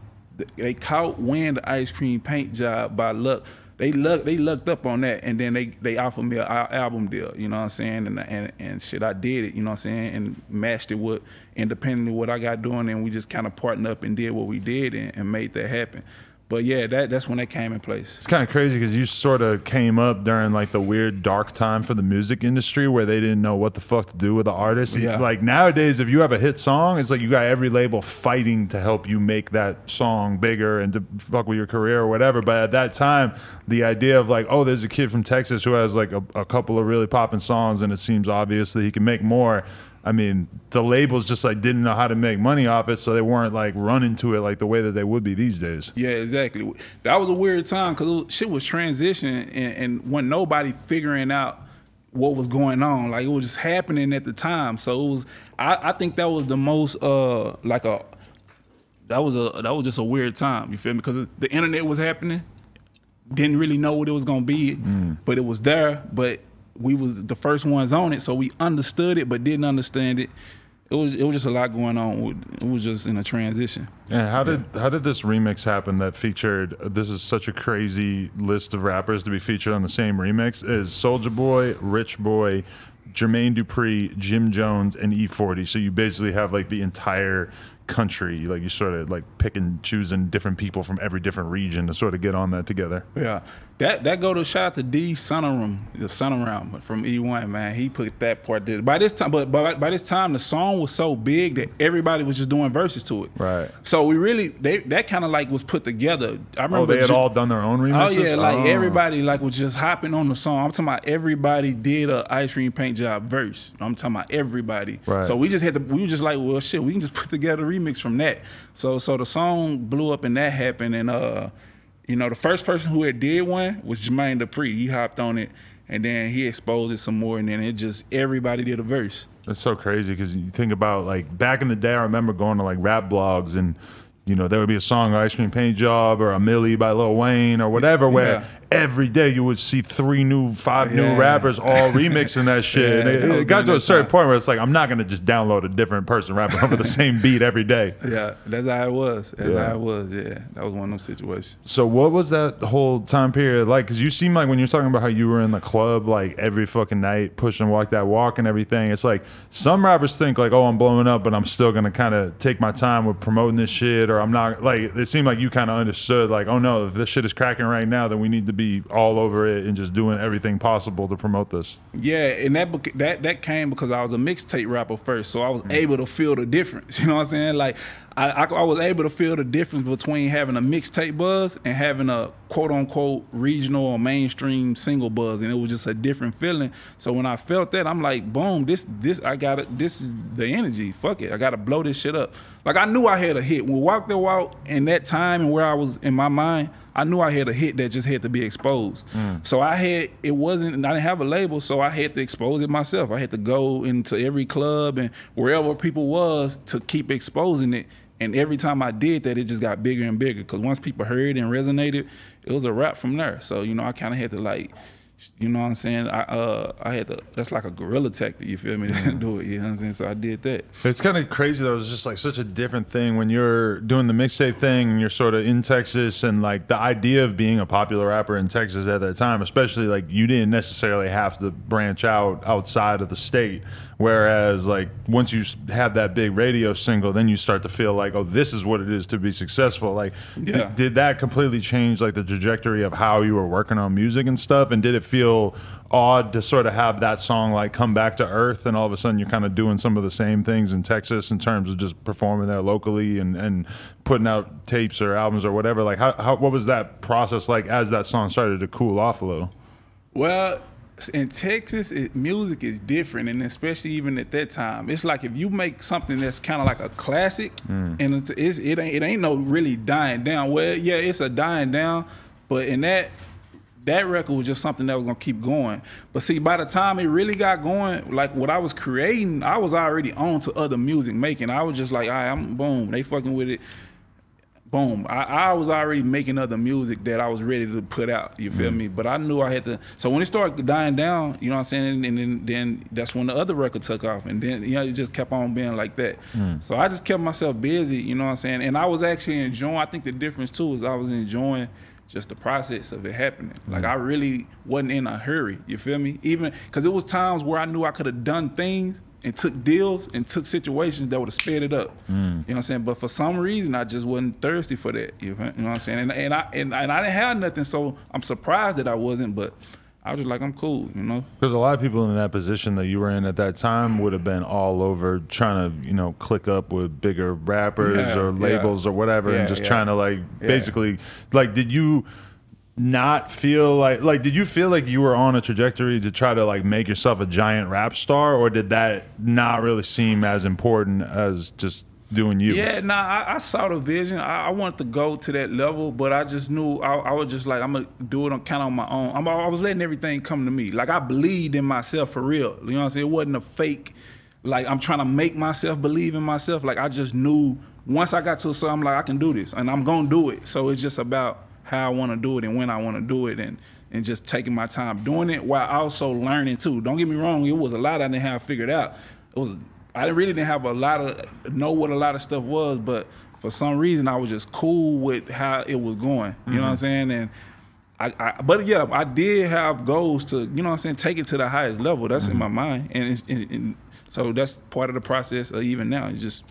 they caught wind the ice cream paint job by luck they look they looked up on that and then they they offered me an album deal, you know what I'm saying? And and and shit, I did it, you know what I'm saying, and matched it with independently what I got doing, and we just kind of partnered up and did what we did and, and made that happen but yeah, that that's when that came in place. It's kind of crazy because you sort of came up during like the weird dark time for the music industry where they didn't know what the fuck to do with the artist. Yeah. Like nowadays, if you have a hit song, it's like you got every label fighting to help you make that song bigger and to fuck with your career or whatever. But at that time, the idea of like, oh, there's a kid from Texas who has like a, a couple of really popping songs and it seems obvious that he can make more I mean, the labels just like didn't know how to make money off it, so they weren't like running to it like the way that they would be these days. Yeah, exactly. That was a weird time because shit was transitioning, and, and when nobody figuring out what was going on, like it was just happening at the time. So it was, I, I think that was the most uh like a that was a that was just a weird time. You feel me? Because the internet was happening, didn't really know what it was gonna be, mm. but it was there. But we was the first ones on it, so we understood it but didn't understand it. It was it was just a lot going on. It was just in a transition. And how did yeah. how did this remix happen that featured? This is such a crazy list of rappers to be featured on the same remix. Is Soulja Boy, Rich Boy, Jermaine Dupri, Jim Jones, and E40. So you basically have like the entire country. Like you sort of like pick and choosing different people from every different region to sort of get on that together. Yeah, that that go to shout out to D Sonorum, the Sonorum from E1 man. He put that part there. By this time, but by, by this time the song was so big that everybody was just doing verses to it. Right. So we really they that kind of like was put together. I remember oh, they had J- all done their own remixes. Oh yeah, like oh. everybody like was just hopping on the song. I'm talking about everybody did a ice cream paint job verse. I'm talking about everybody. Right. So we just had to. We were just like, well, shit, we can just put together a remix from that. So so the song blew up and that happened and uh, you know, the first person who had did one was Jermaine Dupri. He hopped on it and then he exposed it some more and then it just everybody did a verse. That's so crazy because you think about like back in the day. I remember going to like rap blogs and you know, there would be a song, Ice Cream Paint Job, or a Milli by Lil Wayne, or whatever, where yeah. Every day you would see three new, five yeah. new rappers all remixing that shit. Yeah, and it, it got to a certain time. point where it's like, I'm not going to just download a different person rapping over the same beat every day. Yeah, that's how it was. That's how it was. Yeah, that was one of those situations. So, what was that whole time period like? Because you seem like when you're talking about how you were in the club like every fucking night, pushing Walk That Walk and everything, it's like some rappers think like, oh, I'm blowing up, but I'm still going to kind of take my time with promoting this shit, or I'm not like it seemed like you kind of understood like oh no if this shit is cracking right now then we need to be all over it and just doing everything possible to promote this yeah and that that that came because i was a mixtape rapper first so i was mm-hmm. able to feel the difference you know what i'm saying like I, I, I was able to feel the difference between having a mixtape buzz and having a quote unquote regional or mainstream single buzz, and it was just a different feeling. So when I felt that, I'm like, boom, this this I got it. This is the energy. Fuck it, I got to blow this shit up. Like I knew I had a hit when we walked the walk in that time and where I was in my mind. I knew I had a hit that just had to be exposed. Mm. So I had it wasn't I didn't have a label, so I had to expose it myself. I had to go into every club and wherever people was to keep exposing it. And every time I did that, it just got bigger and bigger. Cause once people heard and resonated, it was a wrap from there. So you know, I kind of had to like you know what I'm saying? I uh I had to that's like a guerrilla tactic, you feel me, to do it, you know what I'm saying? So I did that. It's kind of crazy though, it's just like such a different thing when you're doing the mixtape thing and you're sort of in Texas and like the idea of being a popular rapper in Texas at that time, especially like you didn't necessarily have to branch out outside of the state. Whereas, like once you have that big radio single, then you start to feel like, oh, this is what it is to be successful. Like, yeah. did that completely change like the trajectory of how you were working on music and stuff? And did it feel odd to sort of have that song like come back to earth, and all of a sudden you're kind of doing some of the same things in Texas in terms of just performing there locally and and putting out tapes or albums or whatever. Like, how, how what was that process like as that song started to cool off a little? Well, in Texas, it, music is different, and especially even at that time, it's like if you make something that's kind of like a classic, mm. and it's, it's, it ain't it ain't no really dying down. Well, yeah, it's a dying down, but in that that record was just something that was gonna keep going. But see, by the time it really got going, like what I was creating, I was already on to other music making. I was just like, all right, I'm boom, they fucking with it boom. I, I, was already making other music that I was ready to put out. You feel mm. me? But I knew I had to. So when it started dying down, you know what I'm saying, and, then, then that's when the other record took off, and then you know it just kept on being like that. Mm. So I just kept myself busy. You know what I'm saying? And I was actually enjoying. I think the difference too is I was enjoying just the process of it happening. Mm. Like I really wasn't in a hurry. You feel me? Even because it was times where I knew I could have done things and took deals and took situations that would have sped it up. Mm. You know what I'm saying? But for some reason, I just wasn't thirsty for that. You know what I'm saying? And, and I and, and I didn't have nothing, so I'm surprised that I wasn't. But I was just like, I'm cool, you know. Because a lot of people in that position that you were in at that time would have been all over trying to, you know, click up with bigger rappers yeah, or labels yeah. or whatever, yeah, and just trying to like basically, like, did you? not feel like like did you feel like you were on a trajectory to try to like make yourself a giant rap star or did that not really seem as important as just doing you. Yeah nah i, I saw the vision. I, I, wanted to go to that level but i just knew i, I was just like i'm gonna do it on kind of on my own. I'm, i was letting everything come to me. Like i believed in myself for real. You know what i'm saying? It wasn't a fake like i'm trying to make myself believe in myself. Like i just knew once i got to certain i'm like i can do this and i'm gonna do it. So it's just about how I want to do it and when I want to do it and and just taking my time doing it while also learning too. Don't get me wrong, it was a lot I didn't have figured out. It was I really didn't have a lot of know what a lot of stuff was, but for some reason I was just cool with how it was going. You mm-hmm. know what I'm mm-hmm. saying? And I, I, but yeah, I did have goals to, you know what I'm saying, take it to the highest level. That's mm-hmm. in my mind. And, and, and so that's part of the process even now. It's just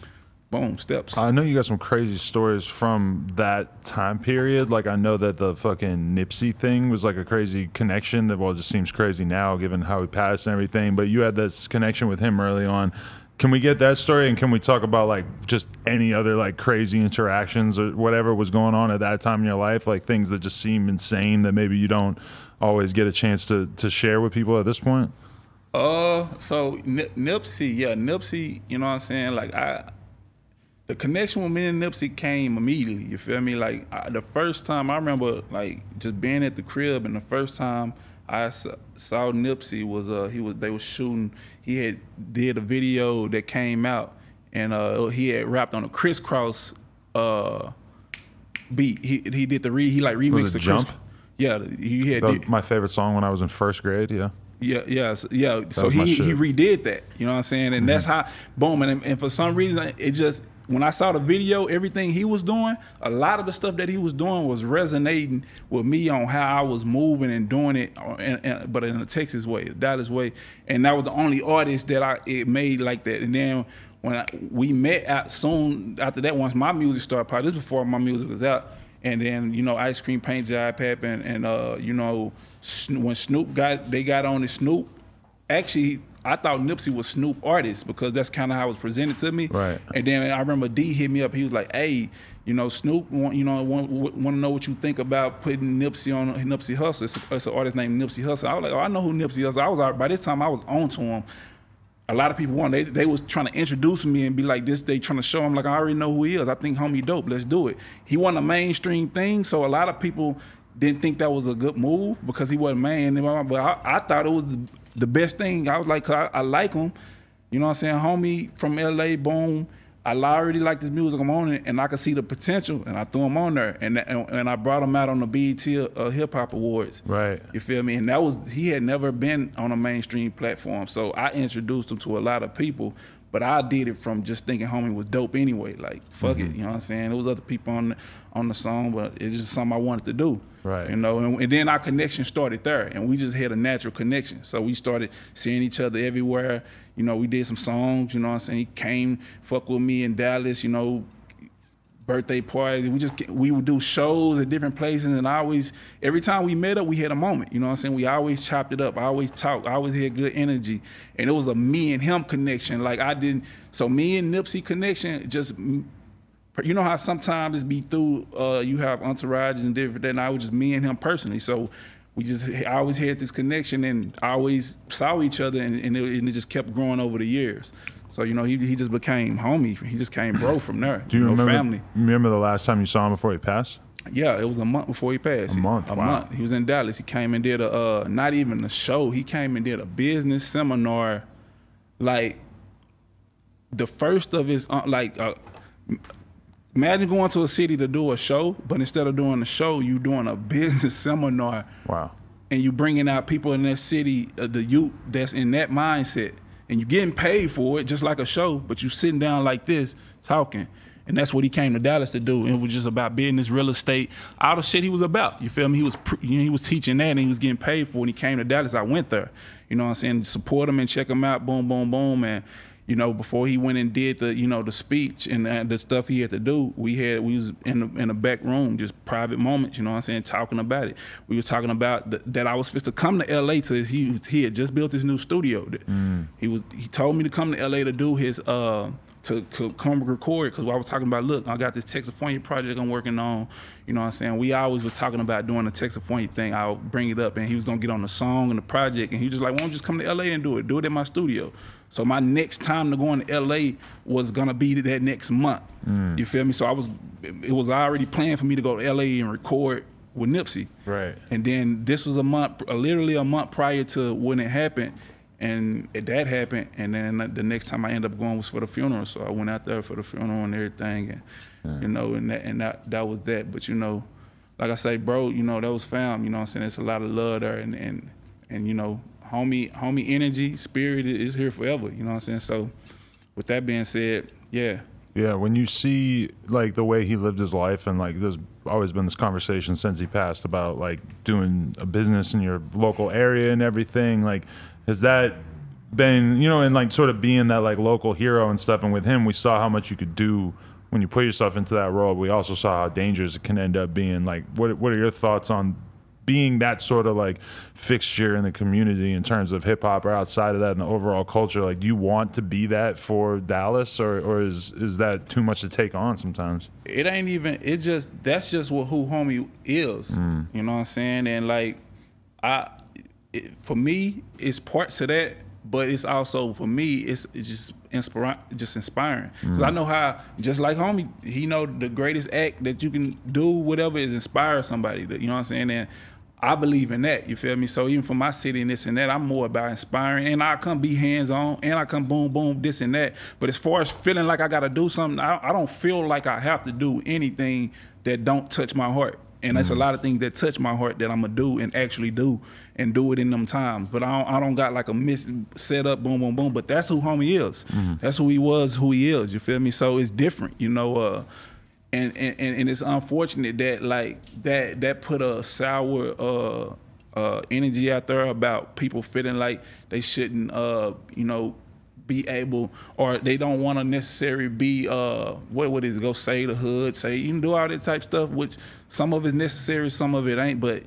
boom steps. I know you got some crazy stories from that time period. Like I know that the fucking Nipsey thing was like a crazy connection that well it just seems crazy now given how he passed and everything. But you had this connection with him early on. Can we get that story and can we talk about like just any other like crazy interactions or whatever was going on at that time in your life, like things that just seem insane that maybe you don't always get a chance to to share with people at this point? Uh, so Nipsey, yeah, Nipsey, you know what I'm saying? Like I the connection with me and Nipsey came immediately. You feel me? Like I, the first time I remember, like just being at the crib, and the first time I saw, Nipsey was uh he was they was shooting. He had did a video that came out, and uh he had rapped on a Kris Kross uh beat. He he did the re he like remixed the jump. Chris, yeah, he had did, my favorite song when I was in first grade. Yeah. Yeah, yeah, yeah. That so he he redid that. You know what I'm saying? And mm-hmm. that's how boom. And, and for some reason, it just when I saw the video, everything he was doing, a lot of the stuff that he was doing was resonating with me on how I was moving and doing it, uh, but in a Texas way, a Dallas way. And that was the only artist that I it made like that. And then when I, we met out soon after that, once my music started, probably this before my music was out, and then you know Ice Cream Paint Job happened, and uh, you know when Snoop got they got on the Snoop, actually I thought Nipsey was Snoop artist because that's kind of how it was presented to me. Right. And then I remember D hit me up. He was like, "Hey, you know, Snoop, want, you know, want, want to know what you think about putting Nipsey on Nipsey Hussle. It's, it's an artist named Nipsey Hussle. I was like, oh, I know who Nipsey Hussle. I was by this time I was on to him. A lot of people want they they was trying to introduce me and be like this. They trying to show him like I already know who he is. I think homie dope. Let's do it. He wasn't a mainstream thing, so a lot of people didn't think that was a good move because he wasn't man. But I, I thought it was the, best thing. I was like, I, I, like him. You know what I'm saying? Homie from LA, boom. I already like this music. I'm on it, and I could see the potential, and I threw him on there, and and, and I brought him out on the BET uh, Hip Hop Awards. Right. You feel me? And that was he had never been on a mainstream platform, so I introduced him to a lot of people. But I did it from just thinking homie was dope anyway. Like fuck mm-hmm. it, you know what I'm saying? There was other people on the, on the song, but it's just something I wanted to do. Right. You know, and, and, then our connection started there, and we just had a natural connection. So we started seeing each other everywhere. You know, we did some songs. You know I'm saying? He came, fuck with me in Dallas. You know, birthday parties. We just we would do shows at different places, and I always every time we met up, we had a moment. You know what I'm saying? We always chopped it up. I always talked. I always had good energy, and it was a me and him connection. Like I didn't. So me and Nipsey connection just. You know how sometimes it's be through uh, you have entourages and different. And I was just me and him personally. So we just I always had this connection and I always saw each other and, and, it, and it just kept growing over the years. So you know, he he just became homie. He just came bro from there. Do you, know, remember? family? Remember the last time you saw him before he passed? Yeah, it was a month before he passed. A month, A wow. month. He was in Dallas. He came and did a uh, not even a show. He came and did a business seminar, like the first of his uh, like. Uh, imagine going to a city to do a show, but instead of doing a show, you doing a business seminar Wow. and you bringing out people in that city, uh, the youth that's in that mindset, and you getting paid for it, just like a show. But you sitting down like this talking, and that's what he came to Dallas to do. And It was just about business, real estate, all the shit he was about. You feel me? He was pre- you know, he was teaching that, and he was getting paid for. it. When he came to Dallas, I went there. You know what I'm saying? Support him and check him out. Boom, boom, boom, and you know, before he went and did the, you know, the speech and uh, the stuff he had to do, we had we was in the in the back room, just private moments. You know what I'm saying? Talking about it. We was talking about th- that I was supposed to come to L.A. to he he had just built his new studio. That- He was he told me to come to L.A. to do his uh to, to come record because I was talking about look I got this Texafornia project I'm working on. You know what I'm saying? We always was talking about doing the Texafornia thing. I'll bring it up and he was gonna get on the song and the project and he was just like, why don't you just come to LA and do it? Do it in my studio. So my next time to go into LA was gonna be that next month. You feel me? So I was it was already planned for me to go to LA and record with Nipsey. Right. And then this was a month, uh, literally a month prior to when it happened, and it- that happened. And then the next time I ended up going was for the funeral. So I went out there for the funeral and everything, and you know, and that and that that was that. But you know, like I say, bro, you know, that was fam. You know, what I'm saying it's a lot of love there, and and and you know, homie, homie energy, spirit is here forever. You know what I'm saying? So, with that being said, yeah. Yeah, when you see like the way he lived his life, and like there's always been this conversation since he passed about like doing a business in your local area and everything. Like, has that been you know, and like sort of being that like local hero and stuff? And with him, we saw how much you could do when you put yourself into that role. We also saw how dangerous it can end up being. Like, what what are your thoughts on being that sort of like fixture in the community in terms of hip hop or outside of that and the overall culture, like do you want to be that for Dallas or, or is is that too much to take on sometimes? it ain't even it just that's just what who homie is mm. you know what i'm saying? And like i it, for me it's parts of that but it's also for me it's, it's just inspiring just inspiring. Mm. Because i know how just like homie he know the greatest act that you can do whatever is inspire somebody that you know what i'm saying? And I believe in that, you feel me? So even for my city and this and that, I'm more about inspiring and I come be hands on and I come boom, boom, this and that. But as far as feeling like I gotta do something, I, I don't feel like I have to do anything that don't touch my heart. And that's a lot of things that touch my heart that I'm gonna do and actually do and do it in them times. But I don't, I don't got like a miss set up, boom, boom, boom. But that's who homie is. That's who he was, who he is. You feel me? So it's different, you know. Uh, and, and and it's unfortunate that like that that put a sour uh uh energy out there about people feeling like they shouldn't uh you know be able or they don't want to necessarily be uh what is it go say the hood say you can do all that type stuff which some of it's necessary some of it ain't but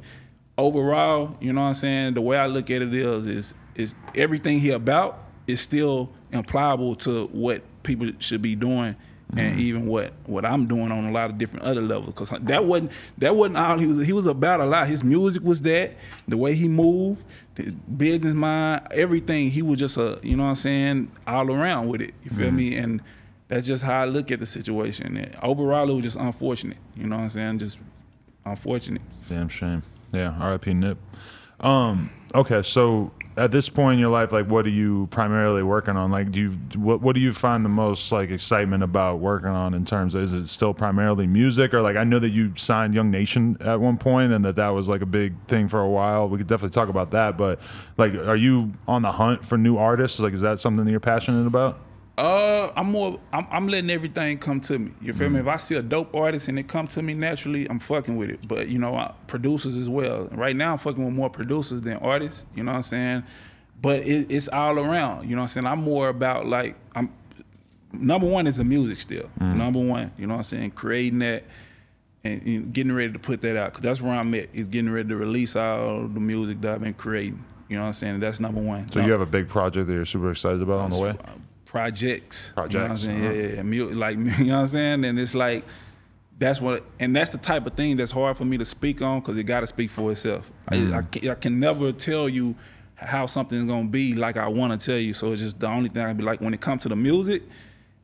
overall you know what i'm saying the way i look at it is is is everything he about is still impliable to what people should be doing and even what what I'm doing on a lot of different other levels. Because that wasn't that wasn't all he was he was about a lot. His music was that the way he moved the business mind everything. He was just a you know what I'm saying all around with it. You feel me? And that's just how I look at the situation. And overall it was just unfortunate. You know what I'm saying? Just unfortunate. Damn shame. Yeah, R.I.P. Nip. Um, okay, so at this point in your life, like, what are you primarily working on? Like, do you what what do you find the most like excitement about working on in terms of is it still primarily music or like I know that you signed Young Nation at one point and that that was like a big thing for a while. We could definitely talk about that, but like, are you on the hunt for new artists? Like, is that something that you're passionate about? Uh, I'm more. I'm, I'm letting everything come to me. You feel me? If I see a dope artist and it come to me naturally, I'm fucking with it. But you know, I, producers as well. Right now, I'm fucking with more producers than artists. You know what I'm saying? But it, it's all around. You know what I'm saying? I'm more about like I'm number one is the music still. Mm. Number one, you know what I'm saying? Creating that and, and getting ready to put that out. Cause that's where I'm at. Is getting ready to release all the music that I've been creating. You know what I'm saying? That's number one. So you have a big project that you're super excited about on the way. Projects. Projects, You know what I'm saying? uh-huh. Yeah, yeah, yeah. Like you know what I'm saying? And it's like that's what, and that's the type of thing that's hard for me to speak on because it got to speak for itself. Mm. I, I, can, I can never tell you how something's gonna be like I want to tell you. So it's just the only thing I be like when it comes to the music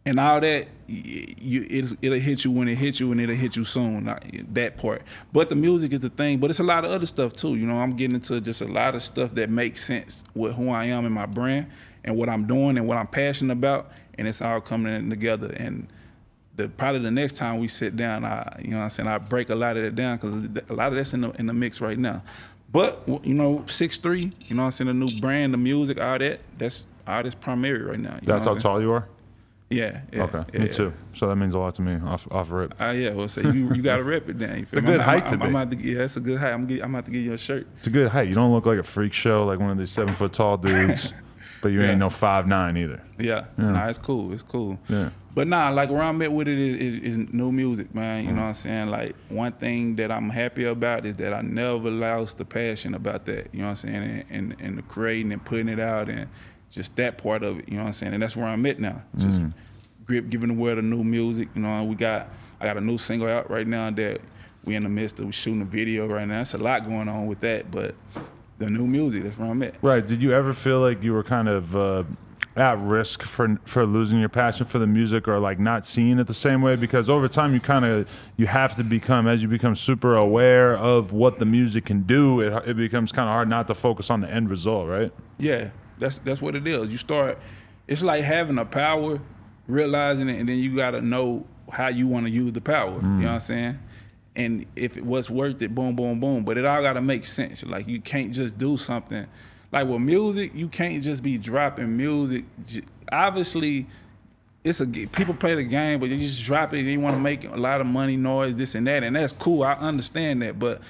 and all that. You, it's, it'll hit you when it hits you, and it'll hit you soon. That part, but the music is the thing. But it's a lot of other stuff too. You know, I'm getting into just a lot of stuff that makes sense with who I am and my brand and what I'm doing and what I'm passionate about, and it's all coming in together. And the probably the next time we sit down, I you know what I'm saying I break a lot of that down because a lot of that's in the in the mix right now. But you know, six three, you know what I'm saying, the new brand, the music, all that, that's all that's primary right now. you That's how tall you are. Yeah, yeah. Okay, yeah, me yeah. too. So that means a lot to me off off rip. Ah, yeah. Well, so you you got to rip it down. You feel a good I'm, height I'm, to I'm. I'm about to, yeah, it's a good height. I'm get, I'm about to get you a shirt. It's a good height. You don't look like a freak show like one of these seven foot tall dudes, but you Yeah. ain't no five nine either. Yeah, nah, it's cool. It's cool. Yeah. But nah, like where I'm at with it is, is, is new music, man. Mm. You know what I'm saying? Like one thing that I'm happy about is that I never lost the passion about that. You know what I'm saying? And, and, and the creating and putting it out and just that part of it. You know what I'm saying? And that's where I'm at now. Just Mm. grip giving the world the new music. You know, we got I got a new single out right now that we in the midst of shooting a video right now. It's a lot going on with that, but the new music, that's where I'm at. Right. Did you ever feel like you were kind of uh, at risk for for losing your passion for the music or like not seeing it the same way? Because over time you kind of you have to become as you become super aware of what the music can do. It it becomes kind of hard not to focus on the end result, right? Yeah, that's that's what it is. You start. It's like having a power, realizing it, and then you got to know how you want to use the power. You know what I'm saying? And if it was worth it, boom, boom, boom. But it all got to make sense. Like you can't just do something. Like with music, you can't just be dropping music. Obviously, it's a people play the game, but you just drop it. and you want to make a lot of money, noise, this and that, and that's cool. I understand that, but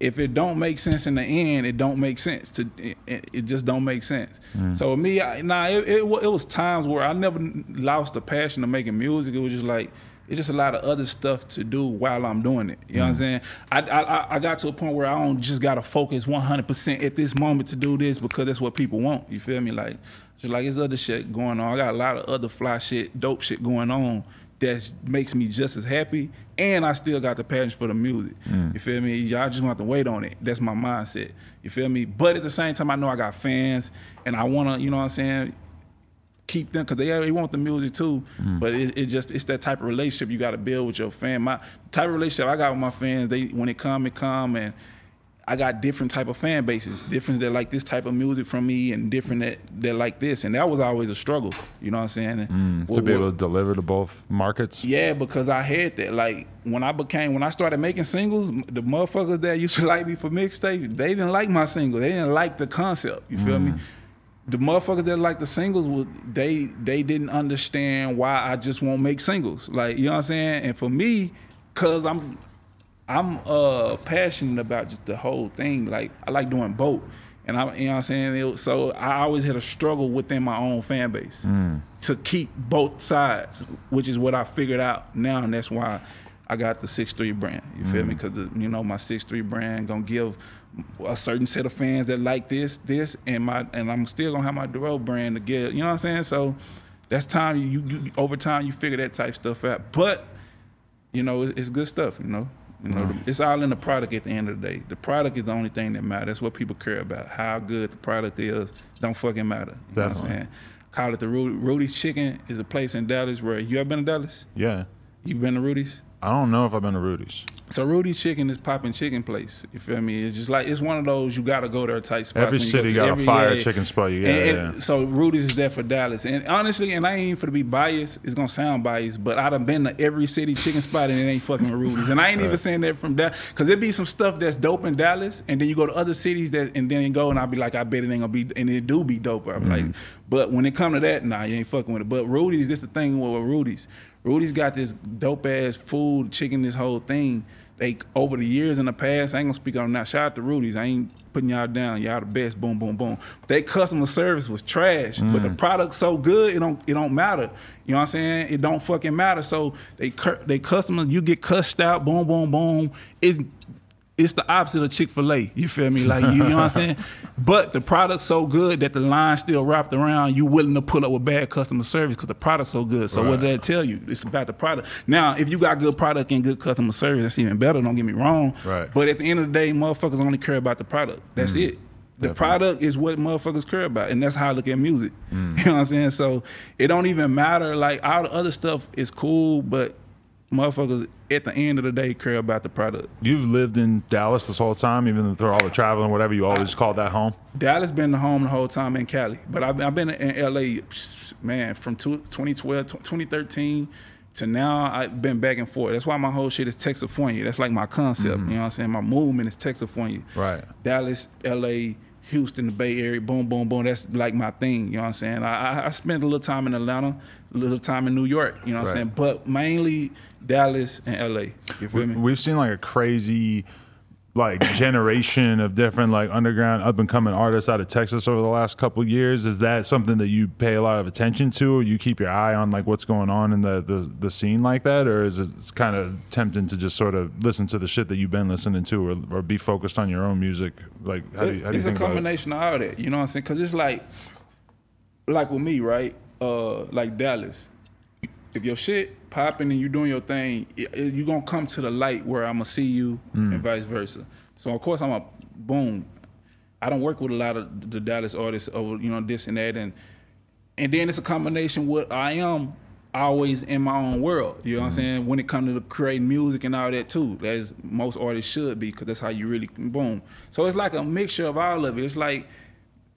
if it don't make sense in the end, it don't make sense. To it, it just don't make sense. Mm. So with me, I, nah, it, it, it was times where I never lost the passion of making music. It was just like it's just a lot of other stuff to do while I'm doing it. You know what I'm mm. saying? I, I I- I got to a point where I don't just gotta focus 100 percent at this moment to do this because that's what people want. You feel me? Like just like there's other shit going on. I got a lot of other fly shit, dope shit going on that makes me just as happy, and I still got the passion for the music. Mm. You feel me? Y'all just gonna have to wait on it. That's my mindset. You feel me? But at the same time, I know I got fans, and I wanna, you know what I'm saying, keep them because they, they want the music too. Mm. But it, it just it's that type of relationship you got to build with your fan. My type of relationship I got with my fans, they when it come, it come, and I got different type of fan bases, different that like this type of music from me, and different that that like this, and that was always a struggle. You know what I'm saying? Mm, to what- be what- able to deliver to both markets. yeah, because I had that. Like when I became, when I started making singles, the motherfuckers that used to like me for mixtapes, they didn't like my single. They didn't like the concept. You feel me? Mm. The motherfuckers that like the singles was they they didn't understand why I just won't make singles. Like you know what I'm saying? And for me, cause I'm I'm uh passionate about just the whole thing. Like I like doing both. And I you know what I'm saying? It was- so I always had a struggle within my own fan base to keep both sides, which is what I figured out now, and that's why I got the six three brand. You feel me? Because you know my six three brand gonna give a certain set of fans that like this, this, and my and I'm still gonna have my Dorrough brand to give. You know what I'm saying? So that's time you, you over time you figure that type stuff out. But you know, it's, it's good stuff. You know, you know, mm. it's all in the product. At the end of the day, the product is the only thing that matters. That's what people care about. How good the product is don't fucking matter. You know what I'm saying? Call it the Rudy, Rudy's Chicken is a place in Dallas where you ever been to Dallas? Yeah. You been to Rudy's? I don't know if I've been to Rudy's. So Rudy's Chicken is popping chicken place. You feel me? It's just like it's one of those you gotta go there tight spots. Every go city to- got a every- fire yeah. chicken spot. You got, And- yeah. So Rudy's is there for Dallas, and honestly, and I ain't even for to be biased. It's gonna sound biased, but I done been to every city chicken spot, and it ain't fucking with Rudy's. And I ain't even saying that from Dallas, because it be some stuff that's dope in Dallas, and then you go to other cities that, and then you go, and I'll be like, I bet it ain't gonna be, and it do be dope. I'm like, but when it come to that, nah, you ain't fucking with it. But Rudy's, this the thing with, Rudy's. Rudy's got this dope ass food, chicken, this whole thing. They over the years in the past, I ain't gonna speak on now. Shout out to Rudy's. I ain't putting y'all down. Y'all the best. Boom, boom, boom. Their customer service was trash, but the mm. product so good it don't it don't matter. You know what I'm saying? It don't fucking matter. So they they customer you get cussed out. Boom, boom, boom. It it's the opposite of Chick Fil A. You feel me? Like you, you know what I'm saying? But the product's so good that the line still wrapped around. You willing to pull up with bad customer service because the product's so good. So what Right. did that tell you? It's about the product. Now, if you got good product and good customer service, that's even better. Don't get me wrong. Right. But at the end of the day, motherfuckers only care about the product. That's it. The Definitely. product is what motherfuckers care about, and that's how I look at music. Mm. You know what I'm saying? So it don't even matter. Like all the other stuff is cool, but motherfuckers at the end of the day care about the product. You've lived in Dallas this whole time, even through all the travel and whatever. You always called that home. Dallas been the home the whole time in Cali, but I've, I've been in LA, man, from two- 2012, 2013 to now. I've been back and forth. That's why my whole shit is Texafornia. That's like my concept. Mm-hmm. You know what I'm saying? My movement is Texafornia. Right. Dallas, LA, Houston, the Bay Area, boom, boom, boom. That's like my thing. You know what I'm saying? I, I, I spent a little time in Atlanta, a little time in New York. You know what Right. I'm saying? But mainly Dallas and LA. You feel We, me? we've seen like a crazy like generation of different like underground up and coming artists out of Texas over the last couple of years. Is that something that you pay a lot of attention to, or you keep your eye on like what's going on in the the, the scene like that, or is it it's kind of tempting to just sort of listen to the shit that you've been listening to, or, or be focused on your own music? Like how do you, how do you it's a think about it? combination of all that. You know what I'm saying? Because it's like, like with me, right? Uh, like Dallas. If your shit popping and you doing your thing, you gonna come to the light where I'm gonna see you, Mm. and vice versa. So of course I'm a boom. I don't work with a lot of the Dallas artists over you know this and that, and and then it's a combination what I am always in my own world. You know what I'm saying? When it comes to creating music and all that too, as most artists should be, because that's how you really boom. So it's like a mixture of all of it. It's like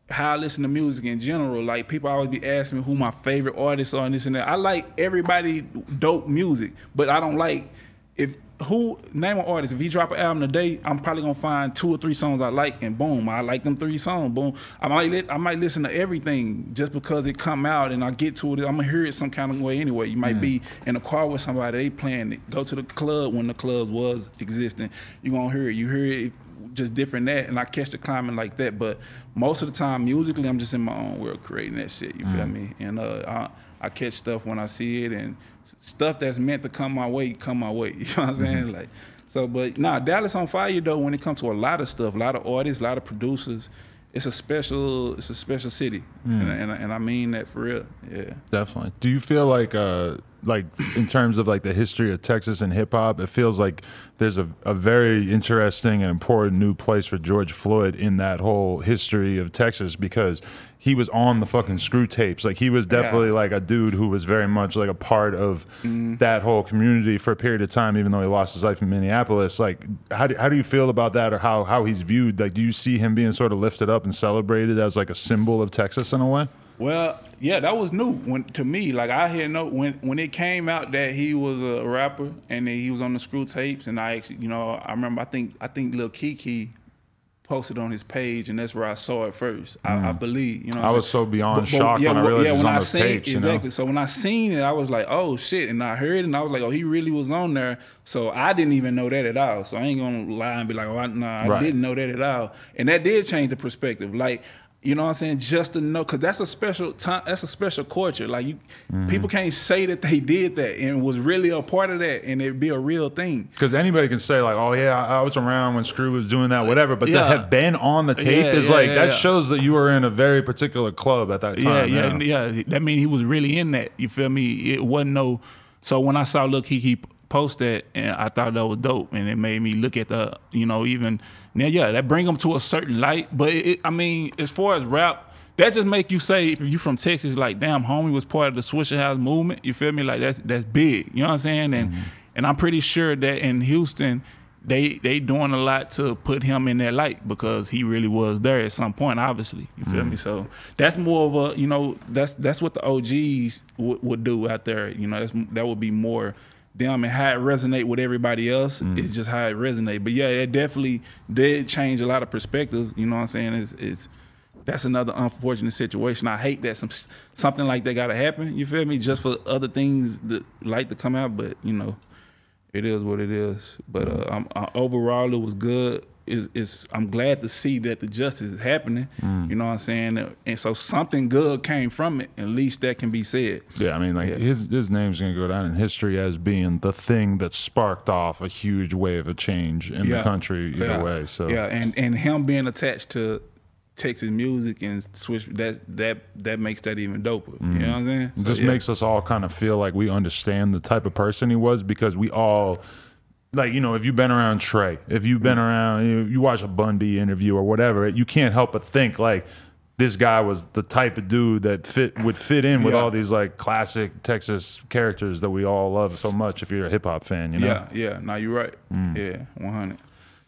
how I listen to music in general. Like people always be asking me who my favorite artists are and this and that. I like everybody dope music, but I don't like if who name an artist. If he drop an album today, I'm probably gonna find two or three songs I like, and boom, I like them three songs. Boom, I might li- I might listen to everything just because it come out and I get to it. I'm gonna hear it some kind of way anyway. You might be mm. in a car with somebody, they playing it. Go to the club when the club was existing. You gonna hear it. You hear it just different that, and I catch the climbing like that. But most of the time, musically, I'm just in my own world creating that shit. You feel me? And uh, I, I catch stuff when I see it, and stuff that's meant to come my way, come my way. You know what I'm saying? Like, so, but nah, Dallas on fire though. When it comes to a lot of stuff, a lot of artists, a lot of producers, it's a special, it's a special city, and, and, and I mean that for real. Yeah. Definitely. Do you feel like, uh, like in terms of like the history of Texas and hip hop, it feels like there's a, a very interesting and important new place for George Floyd in that whole history of Texas because he was on the fucking screw tapes. Like he was definitely like a dude who was very much like a part of mm-hmm. that whole community for a period of time, even though he lost his life in Minneapolis. Like, how do, how do you feel about that or how, how he's viewed? Like, do you see him being sort of lifted up and celebrated as like a symbol of Texas in a way? Well, yeah, that was new when to me. Like I had no when when it came out that he was a rapper and that he was on the screw tapes, and I actually, you know, I remember I think I think Lil Keke posted on his page, and that's where I saw it first. I, I believe, you know. Mm. I was so beyond shocked yeah, when I realized was on those seen tapes, you know? exactly. So when I seen it, I was like, oh shit, and I heard it, and I was like, oh, he really was on there. So I didn't even know that at all. So I ain't gonna lie and be like, oh, I, nah, I Right. didn't know that at all. And that did change the perspective. Like. You know what I'm saying? Just to know, cause that's a special time. That's a special culture. Like you, Mm-hmm. people can't say that they did that and was really a part of that, and it'd be a real thing. Because anybody can say like, "Oh yeah, I I was around when Screw was doing that, whatever." But to have been on the tape Yeah, is yeah, like yeah, that yeah. shows that you were in a very particular club at that time. yeah, yeah, yeah. That mean he was really in that. You feel me? It wasn't no. So when I saw Lil Keke post that, and I thought that was dope, and it made me look at the, you know, even now, yeah, that bring them to a certain light. But it, it- I mean, as far as rap. That just make you say if you from Texas, like damn, homie was part of the Swishahouse movement. You feel me? Like that's that's big. You know what I'm saying? And mm-hmm. and I'm pretty sure that in Houston, they they doing a lot to put him in that light because he really was there at some point. Obviously, you feel me? Mm-hmm. So that's more of a you know that's that's what the OGs would would do out there. You know, that's that would be more them and how it resonate with everybody else. It's just how it resonate. But yeah, it definitely did change a lot of perspectives. You know what I'm saying? It's it's that's another unfortunate situation. I hate that some something like that got to happen. You feel me? Just for other things that like to come out, but you know, it is what it is. But uh, I'm, uh, overall, it was good. Is is I'm glad to see that the justice is happening. Mm. You know what I'm saying? And so something good came from it. At least that can be said. Yeah, I mean, like his his name's gonna go down in history as being the thing that sparked off a huge wave of change in the country. Either yeah. way, so yeah, and and him being attached to Texas music and switch that that that makes that even doper. You know mm. what I'm saying? It So, just yeah. makes us all kind of feel like we understand the type of person he was because we all like you know if you've been around Trae, if you've been around you, you watch a Bun B interview or whatever, you can't help but think like this guy was the type of dude that fit would fit in with Yeah. all these like classic Texas characters that we all love so much if you're a hip hop fan, you know. Yeah, yeah. Now you're right. Mm. Yeah, 100.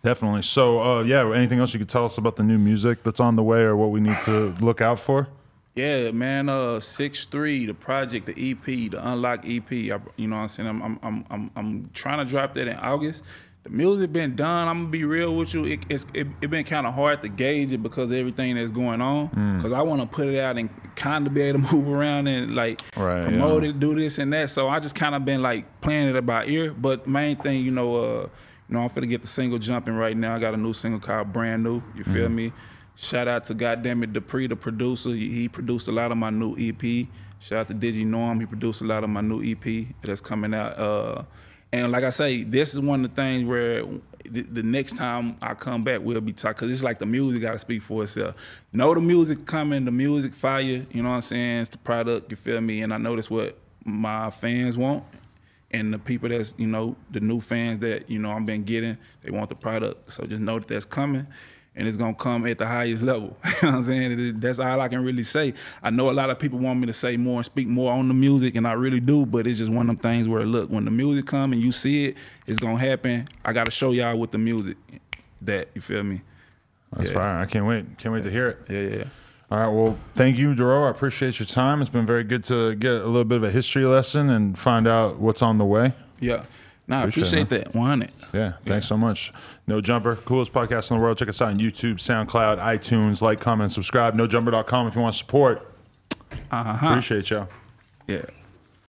Definitely. So, uh, yeah, anything else you could tell us about the new music that's on the way or what we need to look out for? Yeah, man. Uh, six three, the project, the EP, the Unlock EP. I, you know what I'm saying? I'm, I'm, I'm, I'm, I'm trying to drop that in August. The music been done. I'm gonna be real with you. It, it's it, it been kind of hard to gauge it because of everything that's going on. Mm. Because I want to put it out and kind of be able to move around and like Right, promote yeah. it, do this and that. So I just kind of been like playing it by ear. But main thing, you know, uh, you know, I'm finna get the single jumping right now. I got a new single called Brand New. You feel Mm-hmm. me? Shout out to goddamn it, Dupree, the producer. He, produced a lot of my new EP. Shout out to Digi Norm. He produced a lot of my new EP that's coming out. Uh, and like I say, this is one of the things where the, the next time I come back, we'll be talking. Cause it's like the music got to speak for itself. Know the music coming, the music fire. You know what I'm saying? It's the product. You feel me? And I know that's what my fans want and the people that's you know the new fans that you know I've been getting, they want the product. So just know that that's coming, and it's gonna come at the highest level. you know what I'm saying? Is- that's all I can really say. I know a lot of people want me to say more and speak more on the music, and I really do. But it's just one of them things where look, when the music come and you see it, it's gonna happen. I gotta show y'all with the music that you feel me. That's Yeah. fire. I can't wait. Can't wait to hear it. Yeah, yeah. All right. Well, thank you, Dorrough. I appreciate your time. It's been very good to get a little bit of a history lesson and find out what's on the way. Yeah. I Appreciate appreciate that. 100. Yeah. Thanks so much. No Jumper, coolest podcast in the world. Check us out on YouTube, SoundCloud, iTunes. Like, comment, subscribe. NoJumper.com if you want to support. Uh huh. Appreciate y'all. Yeah.